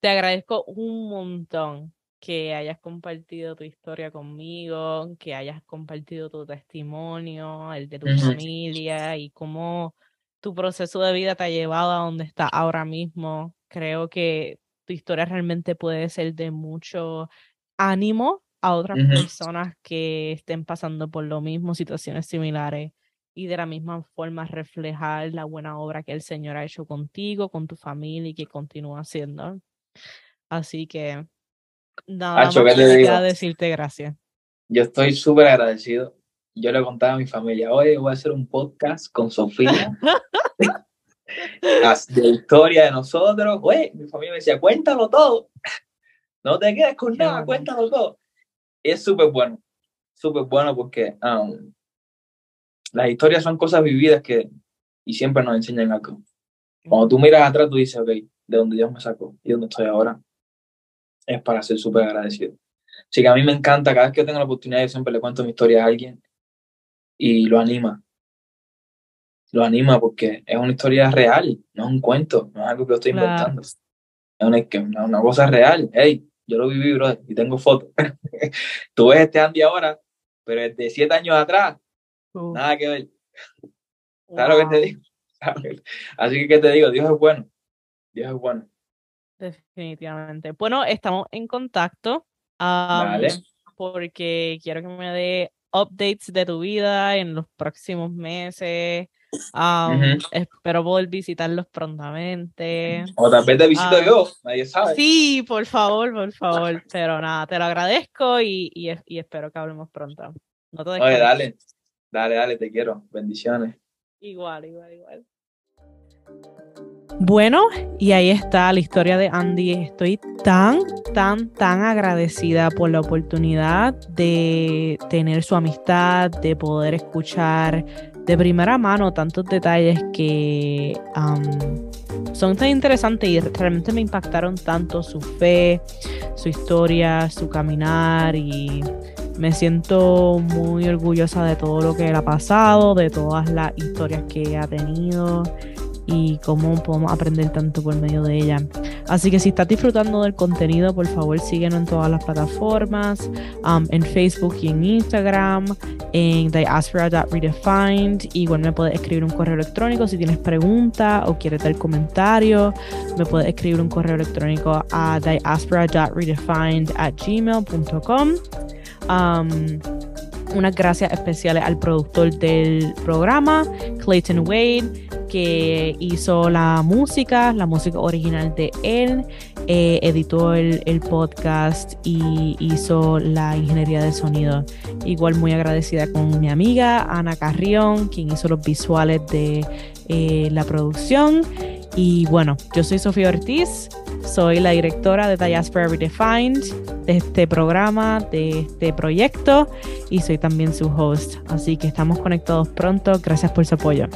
Te agradezco un montón que hayas compartido tu historia conmigo, que hayas compartido tu testimonio, el de tu familia y cómo tu proceso de vida te ha llevado a donde estás ahora mismo. Creo que tu historia realmente puede ser de mucho ánimo a otras personas que estén pasando por lo mismo, situaciones similares, y de la misma forma reflejar la buena obra que el Señor ha hecho contigo, con tu familia y que continúa haciendo. Así que nada más que decirte gracias. Yo estoy súper agradecido. Yo le contaba a mi familia, hoy voy a hacer un podcast con Sofía de historia de nosotros. Oye, mi familia me decía, cuéntalo todo. No te quedes con nada, cuéntalo todo. es súper bueno, súper bueno porque um, las historias son cosas vividas que y siempre nos enseñan algo. Cuando tú miras atrás, tú dices, ok, de dónde Dios me sacó y dónde estoy ahora, es para ser súper agradecido. Así que a mí me encanta, cada vez que tengo la oportunidad, yo siempre le cuento mi historia a alguien y lo anima. Lo anima porque es una historia real, no es un cuento, no es algo que yo estoy inventando. Es una, una, cosa real. Hey, yo lo viví, bro, y tengo fotos. Tú ves este Andy ahora, pero desde siete años atrás, nada que ver. ¿Sabes lo que te digo? Así que, ¿qué te digo? Dios es bueno. Dios es bueno. Definitivamente. Bueno, estamos en contacto. Porque quiero que me dé updates de tu vida en los próximos meses. Espero poder visitarlos prontamente. O tal vez te visito yo, nadie sabe. Sí, por favor, por favor. Pero nada, te lo agradezco y, y, espero que hablemos pronto. No te Oye, dale, dale, dale, te quiero. Bendiciones. Igual, igual, igual. Bueno, y ahí está la historia de Andy. Estoy tan, tan, tan agradecida por la oportunidad de tener su amistad, de poder escuchar de primera mano tantos detalles que son tan interesantes y realmente me impactaron tanto su fe, su historia, su caminar y me siento muy orgullosa de todo lo que ha pasado, de todas las historias que ha tenido y cómo podemos aprender tanto por medio de ella. Así que si estás disfrutando del contenido, por favor síguenos en todas las plataformas, um, en Facebook y en Instagram, en diaspora.redefined. Igual me puedes escribir un correo electrónico si tienes preguntas o quieres dar comentario. Me puedes escribir un correo electrónico a diaspora.redefined at gmail.com. Um, unas gracias especiales al productor del programa, Clayton Wade, que hizo la música, la música original de él, eh, editó el, podcast y hizo la ingeniería de sonido. Igual muy agradecida con mi amiga Ana Carrión, quien hizo los visuales de eh, la producción. Y bueno, yo soy Sofía Ortiz, soy la directora de Diaspora Redefined, de este programa, de este proyecto, y soy también su host. Así que estamos conectados pronto. Gracias por su apoyo.